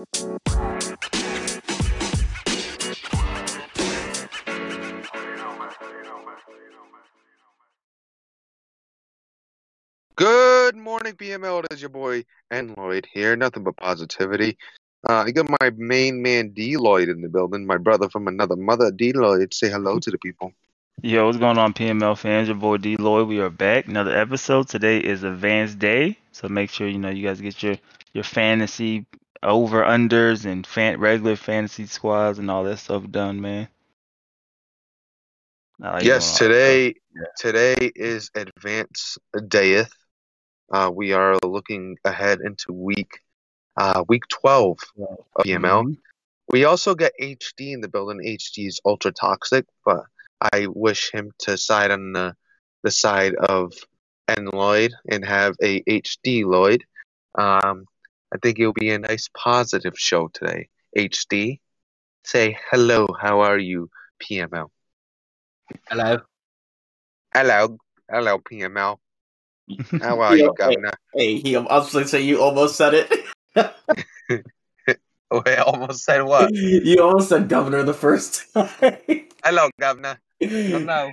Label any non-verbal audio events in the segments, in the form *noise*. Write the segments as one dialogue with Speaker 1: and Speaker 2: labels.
Speaker 1: Good morning, PML. It is your boy N Lloyd here. Nothing but positivity. Uh, I got my main man D Lloyd in the building. My brother from another mother, D Lloyd. Say hello to the people.
Speaker 2: Yo, what's going on, PML fans? Your boy D Lloyd. We are back. Another episode. Today is Advanced Day, so make sure you know you guys get your your fantasy over unders and fan, regular fantasy squads and all that stuff done, man. Like
Speaker 1: Yes,
Speaker 2: doing all that
Speaker 1: today
Speaker 2: Yeah.
Speaker 1: today is Advance Dayeth. Uh, we are looking ahead into week uh, week twelve of PML.
Speaker 2: Mhm.
Speaker 1: We also got HD in the building. HD is ultra toxic, but I wish him to side on the the side of N Lloyd and have a HD Lloyd. Um, I think it'll be a nice positive show today. HD, say hello. How are you, PML?
Speaker 3: Hello.
Speaker 1: Hello, hello, PML. How *laughs* are you, Governor?
Speaker 3: hey, he, I was going to say you almost said it. *laughs*
Speaker 1: I almost said what? *laughs*
Speaker 3: you almost said governor the first time.
Speaker 1: Hello, Governor. Hello.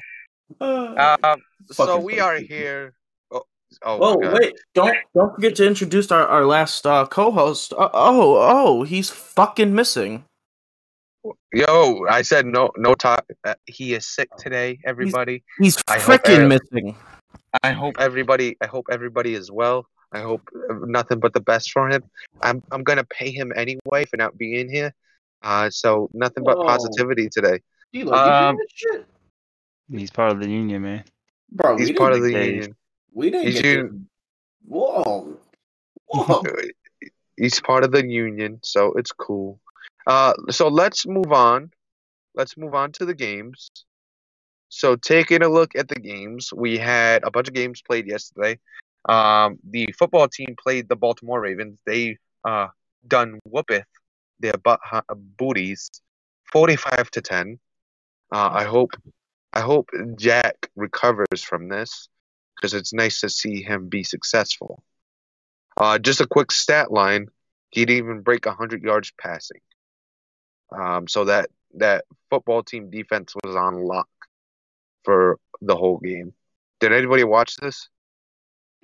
Speaker 3: Uh,
Speaker 1: Um, so we are here. Oh, oh, my God.
Speaker 4: wait! Don't don't forget to introduce our our last uh, co-host. Uh, oh oh, he's fucking missing.
Speaker 1: Yo, I said no, no talk. Uh, he is sick today. Everybody.
Speaker 4: He's
Speaker 1: I hope
Speaker 4: freaking missing.
Speaker 1: I hope everybody. I hope everybody is well. I hope uh, nothing but the best for him. I'm I'm gonna pay him anyway for not being here. Uh, so nothing but
Speaker 3: Whoa.
Speaker 1: positivity today.
Speaker 3: D-Lo, you
Speaker 1: Um,
Speaker 3: this shit?
Speaker 2: He's part of the union, man.
Speaker 3: Bro,
Speaker 1: He's part of the union.
Speaker 3: We didn't
Speaker 1: he's
Speaker 3: get
Speaker 1: you-
Speaker 3: this. Whoa. *laughs* Whoa.
Speaker 1: He's part of the union, so it's cool. Uh, so let's move on. Let's move on to the games. So taking a look at the games, we had a bunch of games played yesterday. Um, the football team played the Baltimore Ravens. They uh done whoopeth their butt hu- booties, forty-five to ten. Uh, I hope, I hope Jack recovers from this because it's nice to see him be successful. Uh, just a quick stat line: he didn't even break hundred yards passing. Um, so that that football team defense was on lock for the whole game. Did anybody watch this?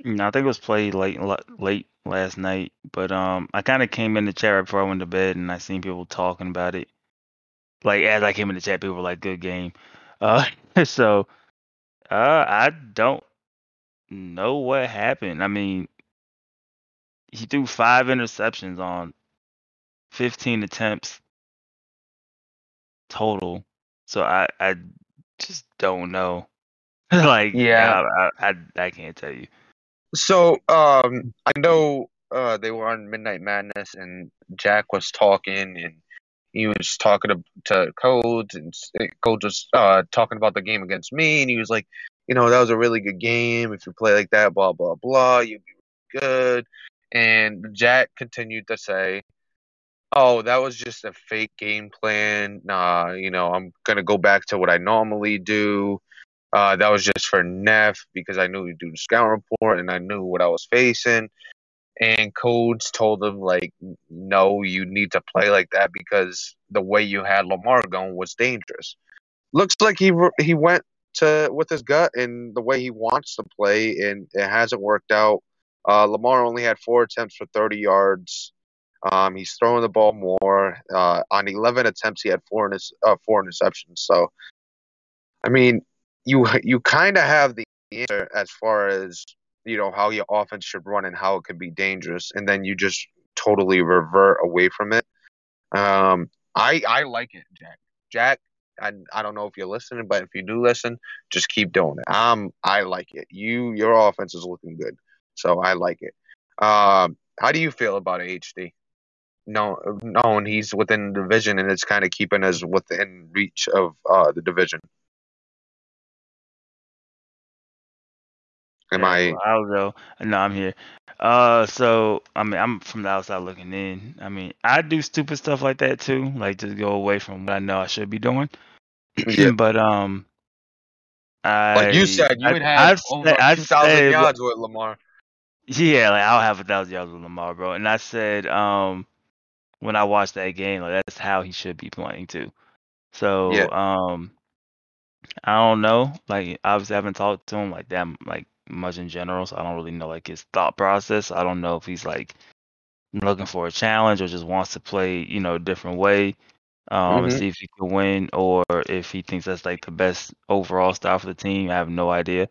Speaker 2: No, I think it was played late late last night, but um, I kind of came in the chat right before I went to bed, and I seen people talking about it. Like as I came in the chat, people were like, "Good game." Uh, *laughs* so uh, I don't know what happened. I mean, he threw five interceptions on 15 attempts total. So I I just don't know. *laughs* like
Speaker 1: Yeah.
Speaker 2: I, I I can't tell you.
Speaker 1: So um, I know uh, they were on Midnight Madness, and Jack was talking, and he was talking to, to Codes, and Codes was uh, talking about the game against me, and he was like, you know, that was a really good game. If you play like that, blah blah blah, you'd be good. And Jack continued to say, "Oh, that was just a fake game plan. Nah, you know, I'm gonna go back to what I normally do." Uh, that was just for Neff because I knew he'd do the scout report and I knew what I was facing. And Codes told him like, no, you need to play like that because the way you had Lamar going was dangerous. Looks like he he went to with his gut and the way he wants to play, and it hasn't worked out. Uh, Lamar only had four attempts for 30 yards. Um, he's throwing the ball more. Uh, on 11 attempts, he had four inter- uh, four interceptions. So, I mean, you you kind of have the answer as far as you know how your offense should run and how it could be dangerous, and then you just totally revert away from it. Um, I I like it, Jack. Jack, I I don't know if you're listening, but if you do listen, just keep doing it. Um, I like it. You your offense is looking good, so I like it. Um, how do you feel about HD? No, knowing he's within the division and it's kind of keeping us within reach of uh, the division. Am I?
Speaker 2: well, Alzo. No, I'm here. Uh, so I mean, I'm from the outside looking in. I mean, I do stupid stuff like that too, like just go away from what I know I should be doing. *clears throat*
Speaker 1: Yeah. *clears throat*
Speaker 2: but um, I
Speaker 1: Like you said, you
Speaker 2: I-
Speaker 1: would have
Speaker 2: I've
Speaker 1: 2,000
Speaker 2: said-
Speaker 1: yards with Lamar.
Speaker 2: Yeah, like I'll have a thousand yards with Lamar, bro. And I said, um, when I watched that game, like that's how he should be playing too. So
Speaker 1: Yeah.
Speaker 2: um, I don't know. Like obviously, I haven't talked to him like that like much in general, so I don't really know like his thought process. I don't know if he's like looking for a challenge or just wants to play, you know, a different way, um, and
Speaker 1: Mhm.
Speaker 2: see if he can win, or if he thinks that's like the best overall style for the team. I have no idea.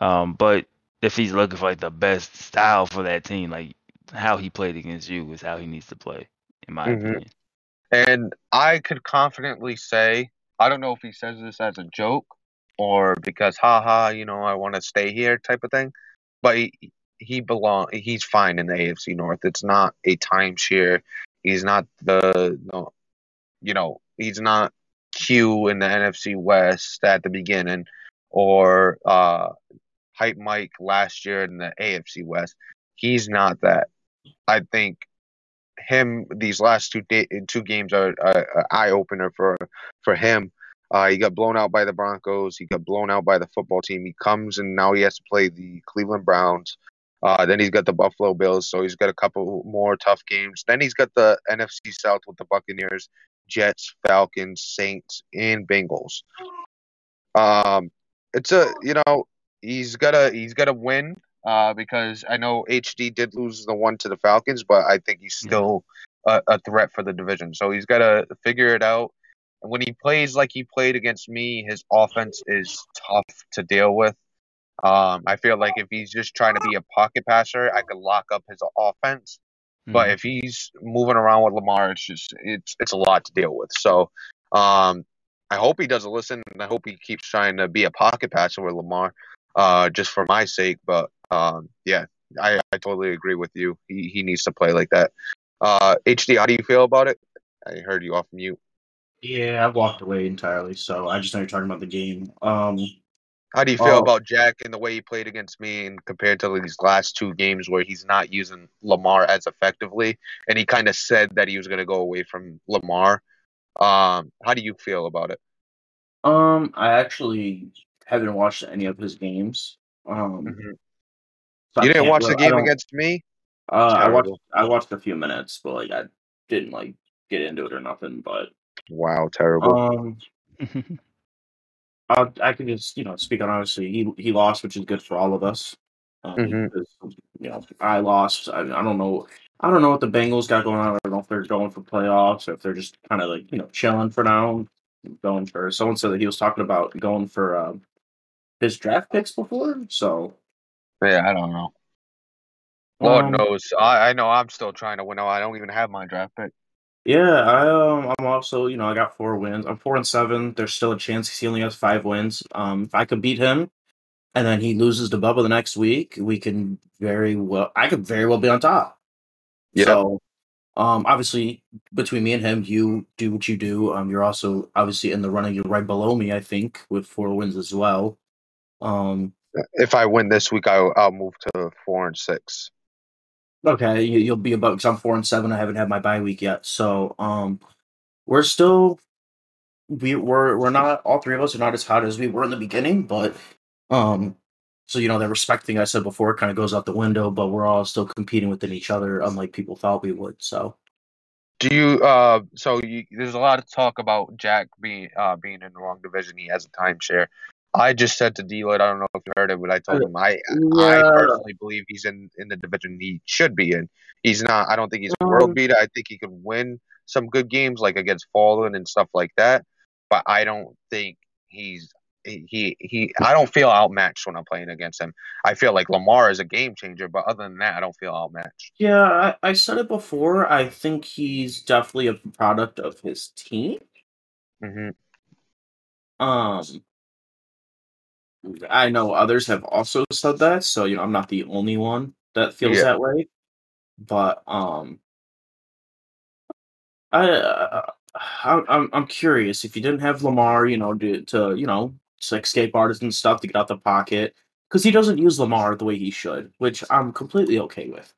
Speaker 2: Um, but if he's looking for like the best style for that team, like how he played against you is how he needs to play, in my
Speaker 1: Mhm.
Speaker 2: opinion.
Speaker 1: And I could confidently say, I don't know if he says this as a joke or because, haha, you know, I want to stay here type of thing, but he, he belong. He's fine in the AFC North. It's not a timeshare. He's not the, no, you know, he's not Q in the NFC West at the beginning or uh, Hype Mike last year in the AFC West. He's not that. I think him these last two da- two games are an eye opener for for him. Uh, he got blown out by the Broncos. He got blown out by the football team. He comes and now he has to play the Cleveland Browns. Uh, then he's got the Buffalo Bills, so he's got a couple more tough games. Then he's got the NFC South with the Buccaneers, Jets, Falcons, Saints, and Bengals. Um, it's a you know he's got to he's got to win uh, because I know HD did lose the one to the Falcons, but I think he's still a, a threat for the division. So he's got to figure it out. And when he plays like he played against me, his offense is tough to deal with. Um, I feel like if he's just trying to be a pocket passer, I could lock up his offense. But
Speaker 2: Mhm.
Speaker 1: if he's moving around with Lamar, it's just it's it's a lot to deal with. So um, I hope he doesn't listen, and I hope he keeps trying to be a pocket passer with Lamar, uh, just for my sake. But um, yeah, I, I totally agree with you. He he needs to play like that. Uh, HD, how do you feel about it? I heard you off mute.
Speaker 4: Yeah, I walked away entirely, so I just know you're talking about the game. Um,
Speaker 1: How do you feel
Speaker 4: Oh.
Speaker 1: about Jack and the way he played against me, and compared to these last two games where he's not using Lamar as effectively, and he kind of said that he was going to go away from Lamar. Um, how do you feel about it?
Speaker 4: um, I actually haven't watched any of his games. Um,
Speaker 1: Mhm.
Speaker 4: so
Speaker 1: You didn't watch the
Speaker 4: really-
Speaker 1: game against me?
Speaker 4: Uh, I watched I watched a few minutes, but like I didn't like get into it or nothing. But
Speaker 1: Wow, terrible.
Speaker 4: um, *laughs* I I can just you know speak on obviously he he lost, which is good for all of us. Um,
Speaker 1: Mhm.
Speaker 4: because, you know, I lost. I, I don't know. I don't know what the Bengals got going on. I don't know if they're going for playoffs or if they're just kind of like you know chilling for now. Going for someone said that he was talking about going for um, his draft picks before. So
Speaker 1: yeah, I don't know. Lord
Speaker 4: um,
Speaker 1: knows. I, I know I'm still trying to win. I don't even have my draft pick.
Speaker 4: Yeah, I um, I'm also you know I got four wins. I'm four and seven. There's still a chance he only has five wins. Um, if I could beat him, and then he loses to Bubba the next week, we can very well. I could very well be on top.
Speaker 1: Yeah.
Speaker 4: So, um, obviously between me and him, you do what you do. Um, you're also obviously in the running. You're right below me, I think, with four wins as well. Um,
Speaker 1: If I win this week, I'll, I'll move to four and six.
Speaker 4: Okay, you, you'll be about because I'm four and seven. I haven't had my bye week yet, so um, we're still we we're we're not all three of us are not as hot as we were in the beginning, but um, so you know the respecting I said before kind of goes out the window, but we're all still competing within each other, unlike people thought we would. So
Speaker 1: Do you? Uh, so you, there's a lot of talk about Jack being uh being in the wrong division. He has a timeshare. I just said to D Lloyd, I don't know if you heard it, but I told him I I personally believe he's in in the division he should be in. He's not. I don't think he's a world
Speaker 4: Um,
Speaker 1: beater. I think he could win some good games like against Fallen and stuff like that. But I don't think he's he he. I don't feel outmatched when I'm playing against him. I feel like Lamar is a game changer, but other than that, I don't feel outmatched.
Speaker 4: yeah, I, I said it before. I think he's definitely a product of his team.
Speaker 1: hmm
Speaker 4: Um, I know others have also said that, so you know I'm not the only one that feels
Speaker 1: Yeah.
Speaker 4: that way. But um, I, uh, I I'm I'm curious if you didn't have Lamar, you know, to, to you know, to escape artists and stuff to get out the pocket, because he doesn't use Lamar the way he should, which I'm completely okay with.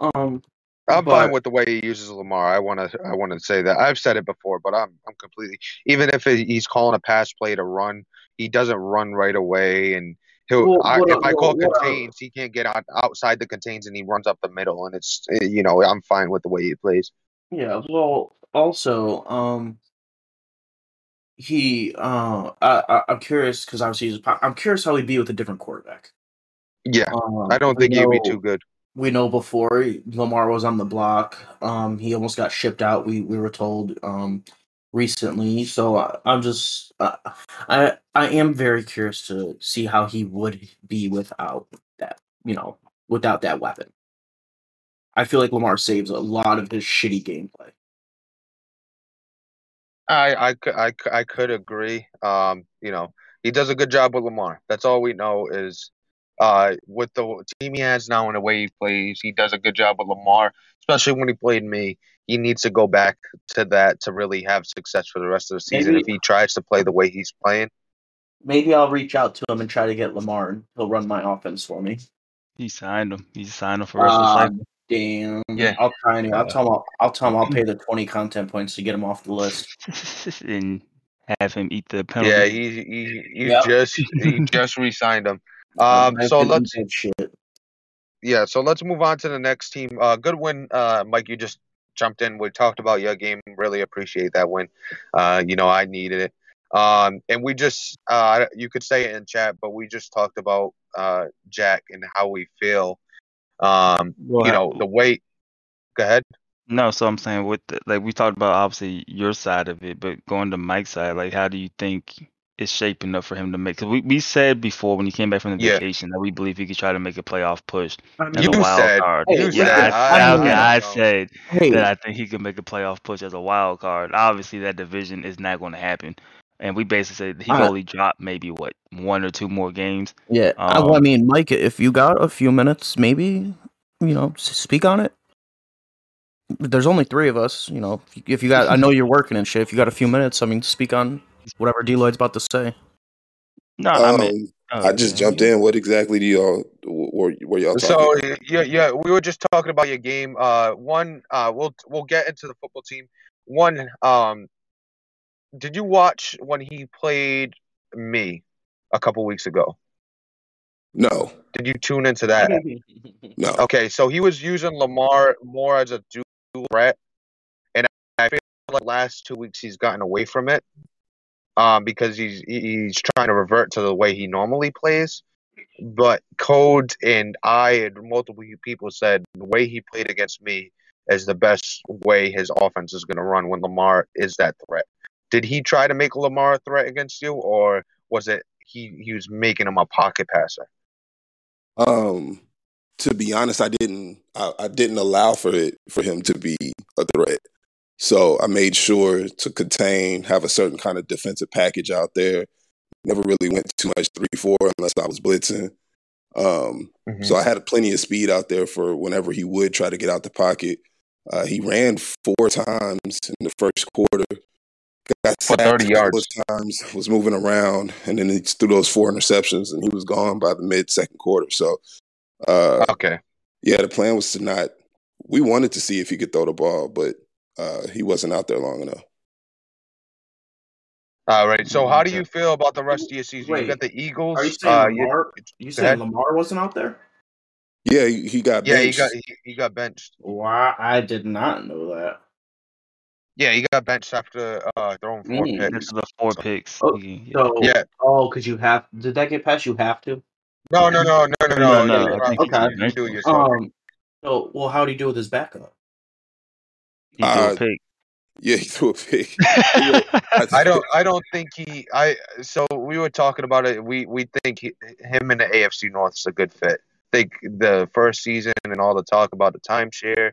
Speaker 4: Um,
Speaker 1: I'm
Speaker 4: But-
Speaker 1: fine with the way he uses Lamar. I want to. I want to say that I've said it before, but I'm. I'm completely. Even if he's calling a pass play to run, he doesn't run right away, and he'll.
Speaker 4: Well,
Speaker 1: I, if
Speaker 4: I-
Speaker 1: call
Speaker 4: well,
Speaker 1: contains, he can't get out outside the contains, and he runs up the middle, and it's. eh, You know, I'm fine with the way he plays.
Speaker 4: Yeah, well, also, um, he, uh, I, I I'm curious because obviously he's, a I'm curious how he'd be with a different quarterback.
Speaker 1: Yeah,
Speaker 4: Um,
Speaker 1: I don't think he'd be too good.
Speaker 4: We know before Lamar was on the block. Um, he almost got shipped out. We we were told um recently. So I, I'm just uh, I I am very curious to see how he would be without that. You know, without that weapon. I feel like Lamar saves a lot of his shitty gameplay.
Speaker 1: I I I I could agree. Um, you know, he does a good job with Lamar. That's all we know is uh with the team he has now and the way he plays, he does a good job with Lamar, especially when he played me. He needs to go back to that to really have success for the rest of the season.
Speaker 4: Maybe-
Speaker 1: If he tries to play the way he's playing,
Speaker 4: Maybe I'll reach out to him and try to get Lamar, and he'll run my offense for me.
Speaker 2: He signed him. He signed him for the rest of the
Speaker 4: Ah,
Speaker 2: cycle.
Speaker 4: damn.
Speaker 1: Yeah.
Speaker 4: I'll try and I'll tell him. I'll, I'll tell him I'll pay *laughs* the twenty content points to get him off the list. *laughs*
Speaker 2: and have him eat the penalty.
Speaker 1: yeah, he he, he
Speaker 4: Yep.
Speaker 1: just he just re-signed him. Um, so let's
Speaker 4: shit.
Speaker 1: yeah, so let's move on to the next team. Uh, good win, uh, Mike. You just jumped in. We talked about your game. Really appreciate that win. Uh, you know, I needed it. Um, and we just, uh, you could say it in chat, but we just talked about uh, Jack and how we feel. Um,
Speaker 2: Well,
Speaker 1: you know, the weight. Go ahead.
Speaker 2: No, so I'm saying with the, like we talked about obviously your side of it, but going to Mike's side, like how do you think it's shaping up for him to make? Because we, we said before when he came back from the
Speaker 1: Yeah.
Speaker 2: vacation that we believe he could try to make a playoff push
Speaker 4: I
Speaker 2: as
Speaker 1: You
Speaker 2: a wild
Speaker 1: said-
Speaker 2: card.
Speaker 4: Hey, yeah,
Speaker 1: said. I,
Speaker 2: I,
Speaker 1: I,
Speaker 2: okay, I said
Speaker 4: hey,
Speaker 2: that I think he could make a playoff push as a wild card. Obviously, that division is not going to happen, and we basically said he could only drop maybe what one or two more games.
Speaker 5: Yeah, I, well, I
Speaker 2: Um,
Speaker 5: mean, Mike, if you got a few minutes, maybe you know, speak on it. There's only three of us, you know. If you- If you got, I know you're working and shit. If you got a few minutes, I mean, speak on whatever D Lloyd's about to say.
Speaker 2: No, I
Speaker 6: Um,
Speaker 2: mean,
Speaker 6: I just jumped in. What exactly do y'all were, were y'all talking?
Speaker 1: So
Speaker 6: about?
Speaker 1: yeah, yeah, we were just talking about your game. Uh, one, uh, we'll we'll get into the football team. One, um, did you watch when he played me a couple weeks ago?
Speaker 6: No,
Speaker 1: Did you tune into that? *laughs*
Speaker 6: no.
Speaker 1: Okay, so he was using Lamar more as a dual threat, and I feel like last two weeks he's gotten away from it, um, because he's he's trying to revert to the way he normally plays. But Code and I and multiple people said the way he played against me is the best way his offense is going to run when Lamar is that threat. Did he try to make Lamar a threat against you, or was it he he was making him a pocket passer?
Speaker 6: Um, to be honest, I didn't. I, I didn't allow for it for him to be a threat. So I made sure to contain, have a certain kind of defensive package out there. Never really went too much three four unless I was blitzing. Um, So I had plenty of speed out there for whenever he would try to get out the pocket. Uh, he ran four times in the first quarter. Got
Speaker 1: For 30 yards.
Speaker 6: times, was moving around, and then he threw those four interceptions, and he was gone by the mid second quarter. So, uh,
Speaker 1: Okay.
Speaker 6: yeah, the plan was to not. We wanted to see if he could throw the ball, but uh, he wasn't out there long enough.
Speaker 1: All right. So, how do you feel about the rest of your season? you got the Eagles.
Speaker 4: Are you saying
Speaker 1: uh,
Speaker 4: Lamar? You
Speaker 1: go
Speaker 4: saying
Speaker 1: ahead.
Speaker 4: Lamar wasn't out there?
Speaker 6: Yeah, he, he got
Speaker 1: yeah, he got he, he got benched.
Speaker 4: Wow, I did not know that.
Speaker 1: Yeah, he got benched after uh, throwing four
Speaker 4: Mm.
Speaker 1: Picks.
Speaker 2: is the four picks.
Speaker 4: Oh,
Speaker 2: He-
Speaker 4: So,
Speaker 1: Yeah.
Speaker 4: oh, because you have. Did that get past? You have to.
Speaker 1: No, no, no, no, no, no.
Speaker 2: No, no,
Speaker 1: You,
Speaker 2: I think
Speaker 1: you
Speaker 2: he
Speaker 4: got
Speaker 1: can
Speaker 2: benched
Speaker 1: do it yourself.
Speaker 4: Um. So, well, how do you do with his backup?
Speaker 2: He threw
Speaker 6: Uh,
Speaker 2: a pick.
Speaker 6: Yeah, he threw a pick. *laughs*
Speaker 1: I don't. I don't think he. I. So we were talking about it. We we think he, him in the AFC North is a good fit. think the first season and all the talk about the timeshare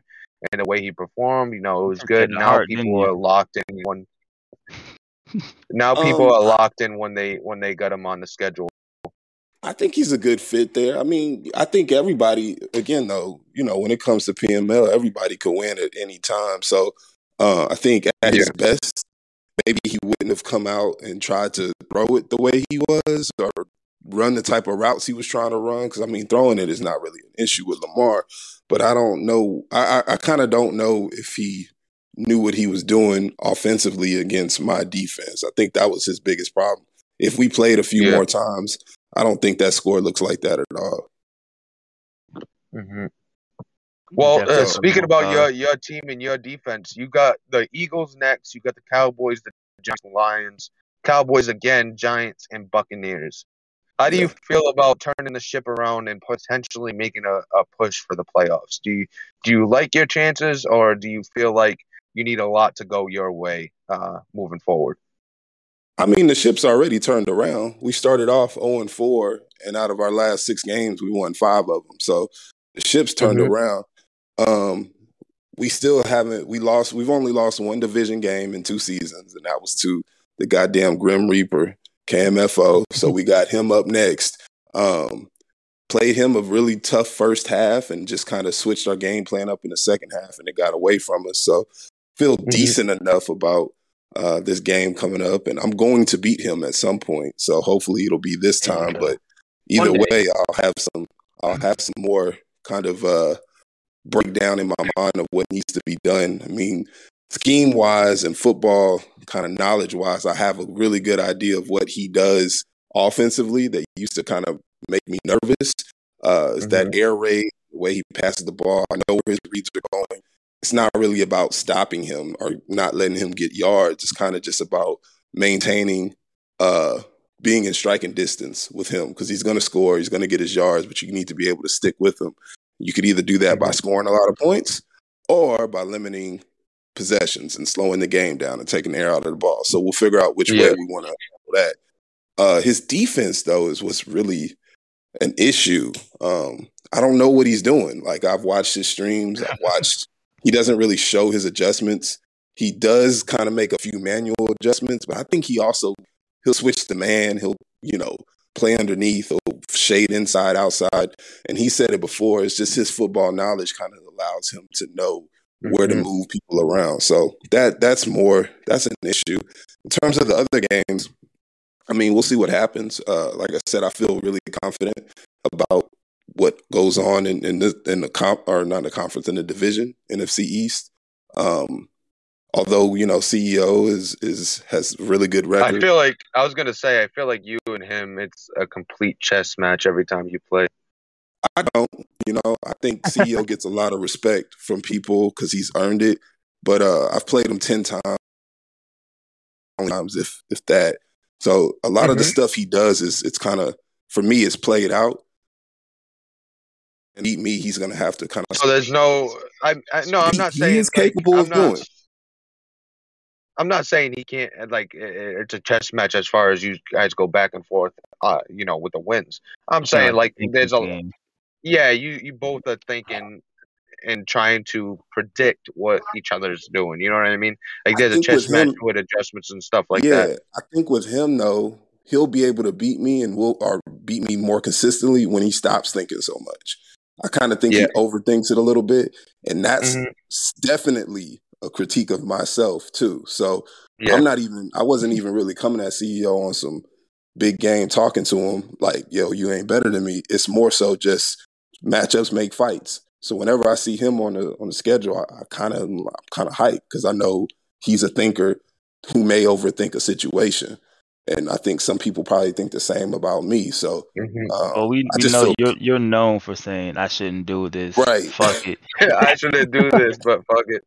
Speaker 1: and the way he performed, you know, it was
Speaker 2: Took
Speaker 1: good. Now
Speaker 2: hard, didn't
Speaker 1: people are locked in when. *laughs* Now people
Speaker 6: Um,
Speaker 1: are locked in when they when they got him on the schedule.
Speaker 6: I think he's a good fit there. I mean, I think everybody, again, though, you know, when it comes to PML, everybody could win at any time. So uh, I think at his best, maybe he wouldn't have come out and tried to throw it the way he was or run the type of routes he was trying to run. Because, I mean, throwing it is not really an issue with Lamar. But I don't know. I, I, I kind of don't know if he knew what he was doing offensively against my defense. I think that was his biggest problem. If we played a few
Speaker 1: Yeah.
Speaker 6: more times, I don't think that score looks like that at all.
Speaker 1: hmm Well, uh, speaking about
Speaker 2: uh,
Speaker 1: your your team and your defense, you got the Eagles next. You got the Cowboys, the Giants, and Lions. Cowboys again, Giants, and Buccaneers. How do you feel about turning the ship around and potentially making a, a push for the playoffs? Do you do you like your chances, or do you feel like you need a lot to go your way uh, moving forward?
Speaker 6: I mean, the ship's already turned around. We started off 0 and 4, and out of our last six games, we won five of them. So the ship's turned
Speaker 1: Mhm.
Speaker 6: around. Um, we still haven't. We lost. We've only lost one division game in two seasons, and that was to the goddamn Grim Reaper KMFO. So we got him up next. Um, played him a really tough first half, and just kind of switched our game plan up in the second half, and it got away from us. So feel
Speaker 1: Mhm.
Speaker 6: decent enough about uh, this game coming up, and I'm going to beat him at some point. So hopefully it'll be this time. But either way, I'll have some. I'll have some more kind of uh, breakdown in my mind of what needs to be done. I mean, scheme wise and football kind of knowledge wise, I have a really good idea of what he does offensively that used to kind of make me nervous. Uh, is that air raid, the way he passes the ball. I know where his reads are going. It's not really about stopping him or not letting him get yards. It's kind of just about maintaining, uh, being in striking distance with him because he's going to score, he's going to get his yards, but you need to be able to stick with him. You could either do that by scoring a lot of points or by limiting possessions and slowing the game down and taking the air out of the ball. So we'll figure out which way we want to handle that. Uh, his defense, though, is what's really an issue. Um, I don't know what he's doing. Like I've watched his streams. I've *laughs* watched. He doesn't really show his adjustments. He does kind of make a few manual adjustments, but I think he also he'll switch the man. He'll you know play underneath. He'll shade inside, outside. And he said it before. It's just his football knowledge kind of allows him to know where to
Speaker 1: Mhm.
Speaker 6: move people around. So that that's more that's an issue. In terms of the other games, I mean, we'll see what happens. Uh, like I said, I feel really confident about what goes on in in the in the comp or not the conference in the division NFC East. Um, although you know CEO is is has really good record.
Speaker 1: I feel like I was gonna say I feel like you and him it's a complete chess match every time you play.
Speaker 6: I don't. You know, I think *laughs* CEO gets a lot of respect from people because he's earned it. But uh, I've played him ten times, times if if that. So a lot of the
Speaker 1: Mhm.
Speaker 6: stuff he does is it's kind of for me it's played out. And beat me, he's gonna have to kind of.
Speaker 1: So there's no I, I no I'm
Speaker 6: He-
Speaker 1: not
Speaker 6: he
Speaker 1: saying
Speaker 6: is
Speaker 1: like,
Speaker 6: capable
Speaker 1: I'm
Speaker 6: of
Speaker 1: not,
Speaker 6: doing.
Speaker 1: I'm not saying he can't like i- i- it's a chess match as far as you guys go back and forth uh you know with the wins. I'm saying like there's a
Speaker 2: can.
Speaker 1: yeah you you both are thinking and trying to predict what each other's doing. You know what I mean? Like there's a chess
Speaker 6: with
Speaker 1: match
Speaker 6: him-
Speaker 1: with adjustments and stuff like
Speaker 6: yeah,
Speaker 1: that.
Speaker 6: I think with him though, he'll be able to beat me and will or beat me more consistently when he stops thinking so much. I kind of think
Speaker 1: Yeah.
Speaker 6: he overthinks it a little bit, and that's
Speaker 1: Mhm.
Speaker 6: definitely a critique of myself too. So
Speaker 1: Yeah.
Speaker 6: I'm not even. I wasn't even really coming at CEO on some big game talking to him like, "Yo, you ain't better than me." It's more so just matchups make fights. So whenever I see him on the on the schedule, I kind of I'm kind of hyped because I know he's a thinker who may overthink a situation, and I think some people probably think the same about me. So
Speaker 1: Mhm.
Speaker 6: um,
Speaker 2: Well, we,
Speaker 6: I
Speaker 2: we
Speaker 6: just
Speaker 2: know
Speaker 6: feel
Speaker 2: you're you're known for saying I shouldn't do this.
Speaker 6: Right.
Speaker 2: Fuck it. *laughs*
Speaker 1: I shouldn't do this, but fuck it.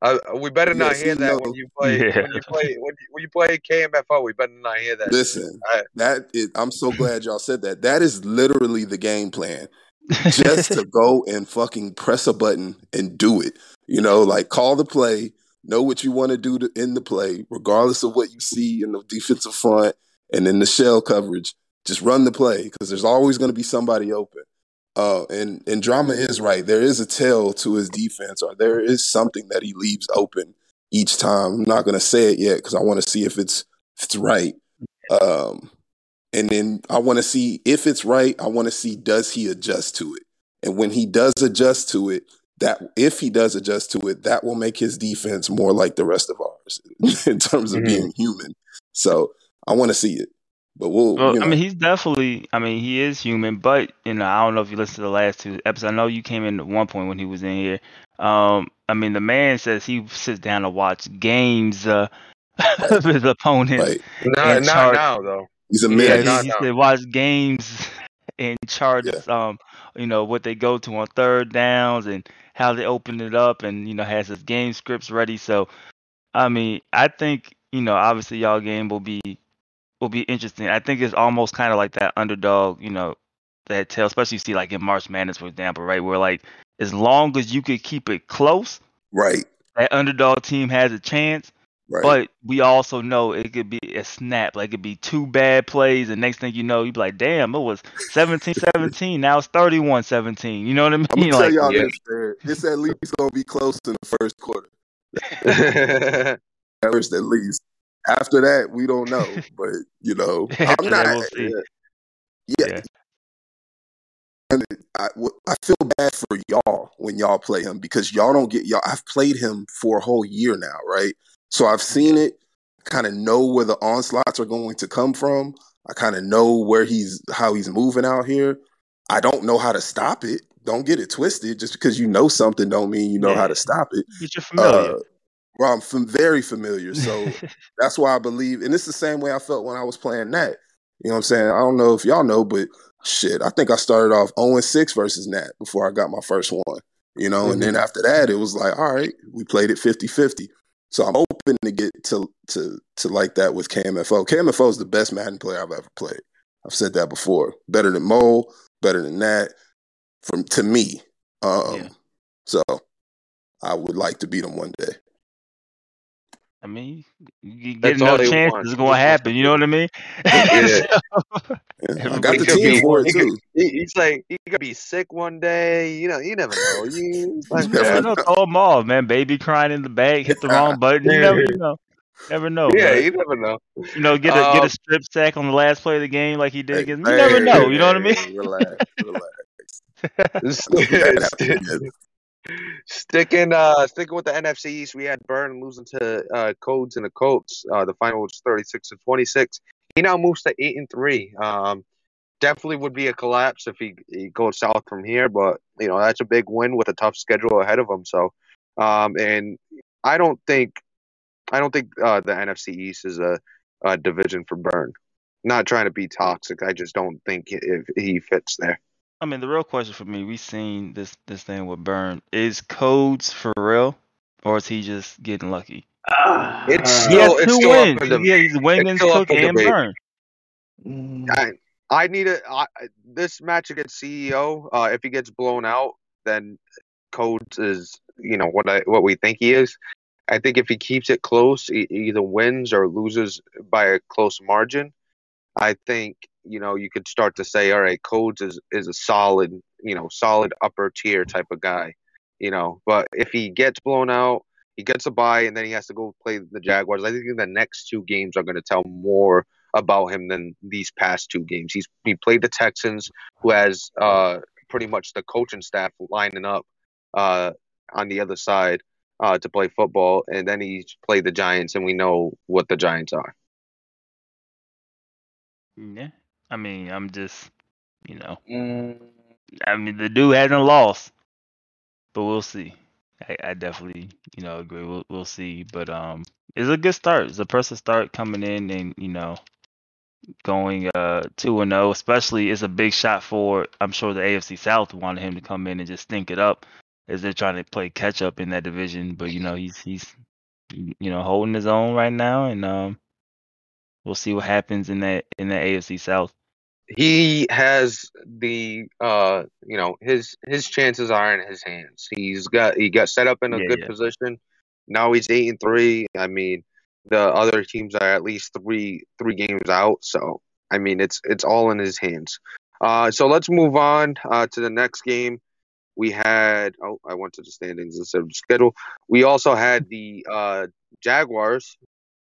Speaker 1: Uh, we better not
Speaker 6: see,
Speaker 1: hear that
Speaker 6: no.
Speaker 1: when you play *laughs*
Speaker 2: Yeah.
Speaker 1: when you play when you, when you play KMFO. We better not hear that.
Speaker 6: listen,
Speaker 1: I-
Speaker 6: that is, I'm so glad y'all said that. That is literally the game plan. *laughs* just to go and fucking press a button and do it. You know, like call the play, know what you want to do to in the play, regardless of what you see in the defensive front and in the shell coverage. Just run the play because there's always going to be somebody open. Uh, and and drama is right. There is a tail to his defense, or there is something that he leaves open each time. I'm not going to say it yet because I want to see if it's if it's right. Um, and then I want to see if it's right. I want to see does he adjust to it, and when he does adjust to it, that if he does adjust to it, that will make his defense more like the rest of ours *laughs* in terms of
Speaker 1: Mhm.
Speaker 6: being human. So I want to see it, but we'll.
Speaker 2: Well,
Speaker 6: you know,
Speaker 2: I mean, he's definitely. I mean, he is human, but you know, I don't know if you listened to the last two episodes. I know you came in at one point when he was in here. Um, I mean, the man says he sits down to watch games uh, *laughs* of his opponents.
Speaker 6: right?
Speaker 1: not not now though.
Speaker 6: He's a man.
Speaker 2: Yeah, he, he said watch games *laughs* and charts um you know, what they go to on third downs and how they open it up, and you know, has his game scripts ready. So, I mean, I think you know, obviously, y'all game will be will be interesting. I think it's almost kind of like that underdog, you know, that tell, especially you see like in March Madness, for example, right, where like as long as you could keep it close,
Speaker 6: Right.
Speaker 2: that underdog team has a chance.
Speaker 6: Right.
Speaker 2: But we also know it could be a snap. Like it could be two bad plays, and next thing you know, you'd be like, damn, it was 17-17. Now it's 31-17. You know what I mean?
Speaker 6: I'm *laughs* gonna tell y'all
Speaker 1: yeah.
Speaker 6: this, man. It's at least gonna be close in the first quarter. *laughs*
Speaker 1: yeah,
Speaker 6: First, at least. After that, we don't know. *laughs* But you know, I'm not.
Speaker 2: that, we'll see.
Speaker 6: Yeah,
Speaker 2: Yeah.
Speaker 6: and I, w- I feel bad for y'all when y'all play him because y'all don't get y'all. I've played him for a whole year now, right? So I've seen it, kind of know where the onslaughts are going to come from. I kind of know where he's how he's moving out here. I don't know how to stop it. Don't get it twisted. Just because you know something, don't mean you know how to stop it.
Speaker 2: But you're familiar.
Speaker 6: Uh, well, I'm fam- very familiar, so *laughs* that's why I believe, and it's the same way I felt when I was playing Nat. You know what I'm saying? I don't know if y'all know, but shit, I think I started off 0 6 versus Nat before I got my first one. You know, and then after that, it was like, all right, we played it 50 50. So I'm hoping to get to to to like that with KMFO. KMFO is the best Madden player I've ever played. I've said that before. Better than Mole, better than that. from to me. Um,
Speaker 2: Yeah.
Speaker 6: So I would like to beat him one day.
Speaker 2: I mean, you get
Speaker 1: That's all
Speaker 2: enough
Speaker 1: they
Speaker 2: chances,
Speaker 1: want.
Speaker 2: it's gonna happen. You know what I mean? *laughs*
Speaker 1: Yeah.
Speaker 6: Yeah, *laughs* *laughs* I got the team
Speaker 1: be-
Speaker 6: for it too.
Speaker 1: He- He's like he could be sick one day. You know, you never know. You, like,
Speaker 6: You
Speaker 2: You never
Speaker 1: man,
Speaker 2: know. Throw them off, man. Baby crying in the back, hit the wrong button. You never know. Never know.
Speaker 1: yeah,
Speaker 2: but,
Speaker 1: you never know.
Speaker 2: you know, get a get
Speaker 1: Um,
Speaker 2: a strip sack on the last play of the game like he did
Speaker 6: Hey,
Speaker 2: against. You never know. You know what I mean?
Speaker 6: Relax, relax.
Speaker 1: Sticking uh sticking with the NFC East, we had Burn losing to uh Codes and the Colts. Uh the final was thirty six to twenty six. He now moves to eight and three. Um definitely would be a collapse if he, he goes south from here, but you know, that's a big win with a tough schedule ahead of him. So um and I don't think I don't think uh the NFC East is a, a division for Burn. Not trying to be toxic. I just don't think if he fits there.
Speaker 2: I mean, the real question for me, we've seen this this thing with Burn. Is Codes for real, or is he just getting lucky?
Speaker 3: Ah,
Speaker 1: It's
Speaker 2: He has
Speaker 1: Still- it's
Speaker 2: two
Speaker 1: still
Speaker 2: wins.
Speaker 1: the-
Speaker 2: yeah, he's Wiggins, Cook, and
Speaker 1: debate.
Speaker 2: Burn.
Speaker 3: mm,
Speaker 1: I I need a I, this match against CEO. Uh, if he gets blown out, then Codes is you know what I what we think he is. I think if he keeps it close, he he either wins or loses by a close margin. I think you know you could start to say, all right, Codes is is a solid you know solid upper tier type of guy, you know. But if he gets blown out, he gets a bye, and then he has to go play the Jaguars. I think the next two games are going to tell more about him than these past two games. He's he played the Texans, who has uh pretty much the coaching staff lining up uh on the other side uh to play football, and then he's played the Giants, and we know what the Giants are.
Speaker 2: Yeah, I mean, I'm just, you know,
Speaker 3: mm,
Speaker 2: I mean, the dude hasn't lost, but we'll see. I, I definitely, you know, agree. We'll we'll see, but um, it's a good start. It's a person start coming in and you know, going uh two and zero. Especially, it's a big shot for. I'm sure the AFC South wanted him to come in and just stink it up, as they're trying to play catch up in that division. But you know, he's he's, you know, holding his own right now, and um, we'll see what happens in that in the AFC South.
Speaker 1: He has the uh you know his his chances are in his hands. He's got he got set up in a
Speaker 2: Yeah,
Speaker 1: good
Speaker 2: yeah.
Speaker 1: position. Now he's eight and three. I mean, the other teams are at least three three games out. So I mean, it's it's all in his hands. Uh, so let's move on uh, to the next game. We had oh I went to the standings instead of the schedule. We also had the uh, Jaguars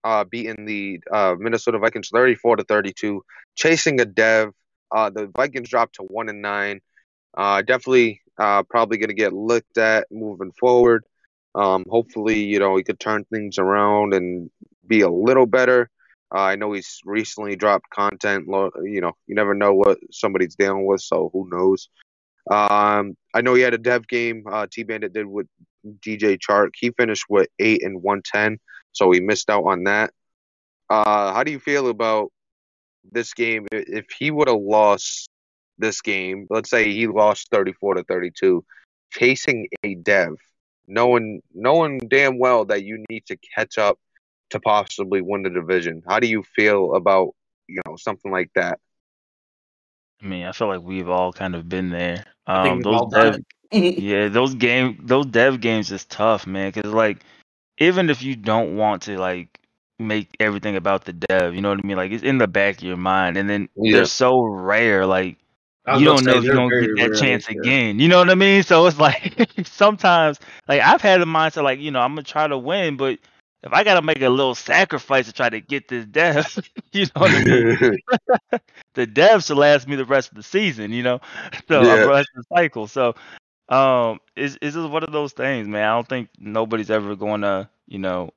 Speaker 1: uh, beating the uh, Minnesota Vikings 34 to 32, chasing a dev. Uh, the Vikings dropped to one and nine. Uh, definitely, uh, probably going to get looked at moving forward. Um, hopefully, you know, he could turn things around and be a little better. Uh, I know he's recently dropped content. You know, you never know what somebody's dealing with, so who knows. Um, I know he had a dev game. Uh, T Bandit did with DJ Chark. He finished with eight and one ten, so he missed out on that. Uh, how do you feel about this game? If he would have lost this game, let's say he lost 34 to 32, facing a dev, knowing knowing damn well that you need to catch up to possibly win the division. How do you feel about, you know, something like that?
Speaker 2: I mean, I feel like we've all kind of been there. Um, those dev, *laughs* yeah, those game, those dev games is tough, man. Cause like, even if you don't want to like make everything about the dev, you know what I mean? Like, it's in the back of your mind, and then
Speaker 1: Yeah.
Speaker 2: they're so rare. Like, you don't know if you're gonna get that
Speaker 4: rare,
Speaker 2: chance
Speaker 4: yeah.
Speaker 2: again. You know what I mean? *laughs* So it's like *laughs* sometimes, like I've had the mindset, like you know, I'm gonna try to win, but if I gotta make a little sacrifice to try to get this dev, *laughs* you know what I mean? *laughs* the dev should last me the rest of the season, you know, *laughs* so
Speaker 1: Yeah.
Speaker 2: the rest of the cycle. So, um, it's it's just one of those things, man. I don't think nobody's ever going to, you know.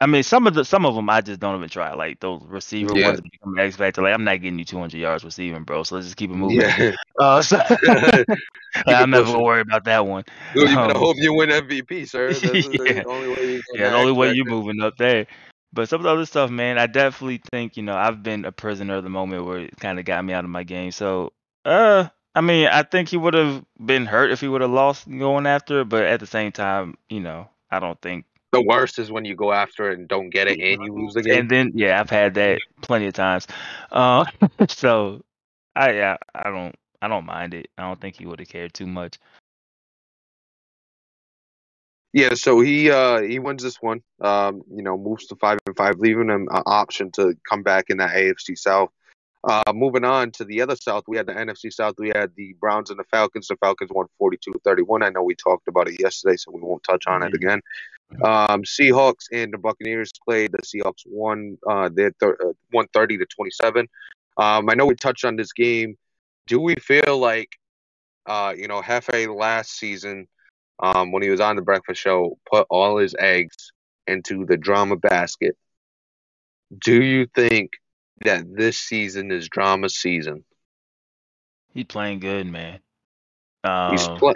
Speaker 2: I mean, some of the some of them I just don't even try. Like those receiver
Speaker 1: Yeah.
Speaker 2: ones become X factor. Like I'm not getting you 200 yards receiving, bro. So let's just keep it moving.
Speaker 1: yeah. *laughs*
Speaker 2: Uh, so, *laughs* like, *laughs* I'm never gonna worry about that one.
Speaker 1: Dude, you better
Speaker 2: Um,
Speaker 1: hope you win MVP, sir. That's the
Speaker 2: Yeah.
Speaker 1: only way you
Speaker 2: Yeah, the only way you're moving up there. But some of the other stuff, man, I definitely think, you know, I've been a prisoner of the moment where it kind of got me out of my game. So, uh, I mean, I think he would have been hurt if he would have lost going after it. But at the same time, you know, I don't think.
Speaker 1: The worst is when you go after it and don't get it and you lose the game.
Speaker 2: And then, yeah, I've had that plenty of times. Uh, *laughs* so I, yeah, I don't, I don't mind it. I don't think he would have cared too much.
Speaker 1: Yeah, so he uh he wins this one. Um, you know, moves to five and five, leaving him an option to come back in that AFC South. Uh, moving on to the other South, we had the NFC South. We had the Browns and the Falcons. The Falcons won 42-31. I know we talked about it yesterday, so we won't touch on it again. Um, Seahawks and the Buccaneers played. The Seahawks won. Uh, they thir- uh, won 30 to 27. Um, I know we touched on this game. Do we feel like, uh, you know, Hefe last season, um, when he was on the Breakfast Show, put all his eggs into the drama basket? Do you think that this season is drama season?
Speaker 2: He's playing good, man. Um,
Speaker 1: He's play-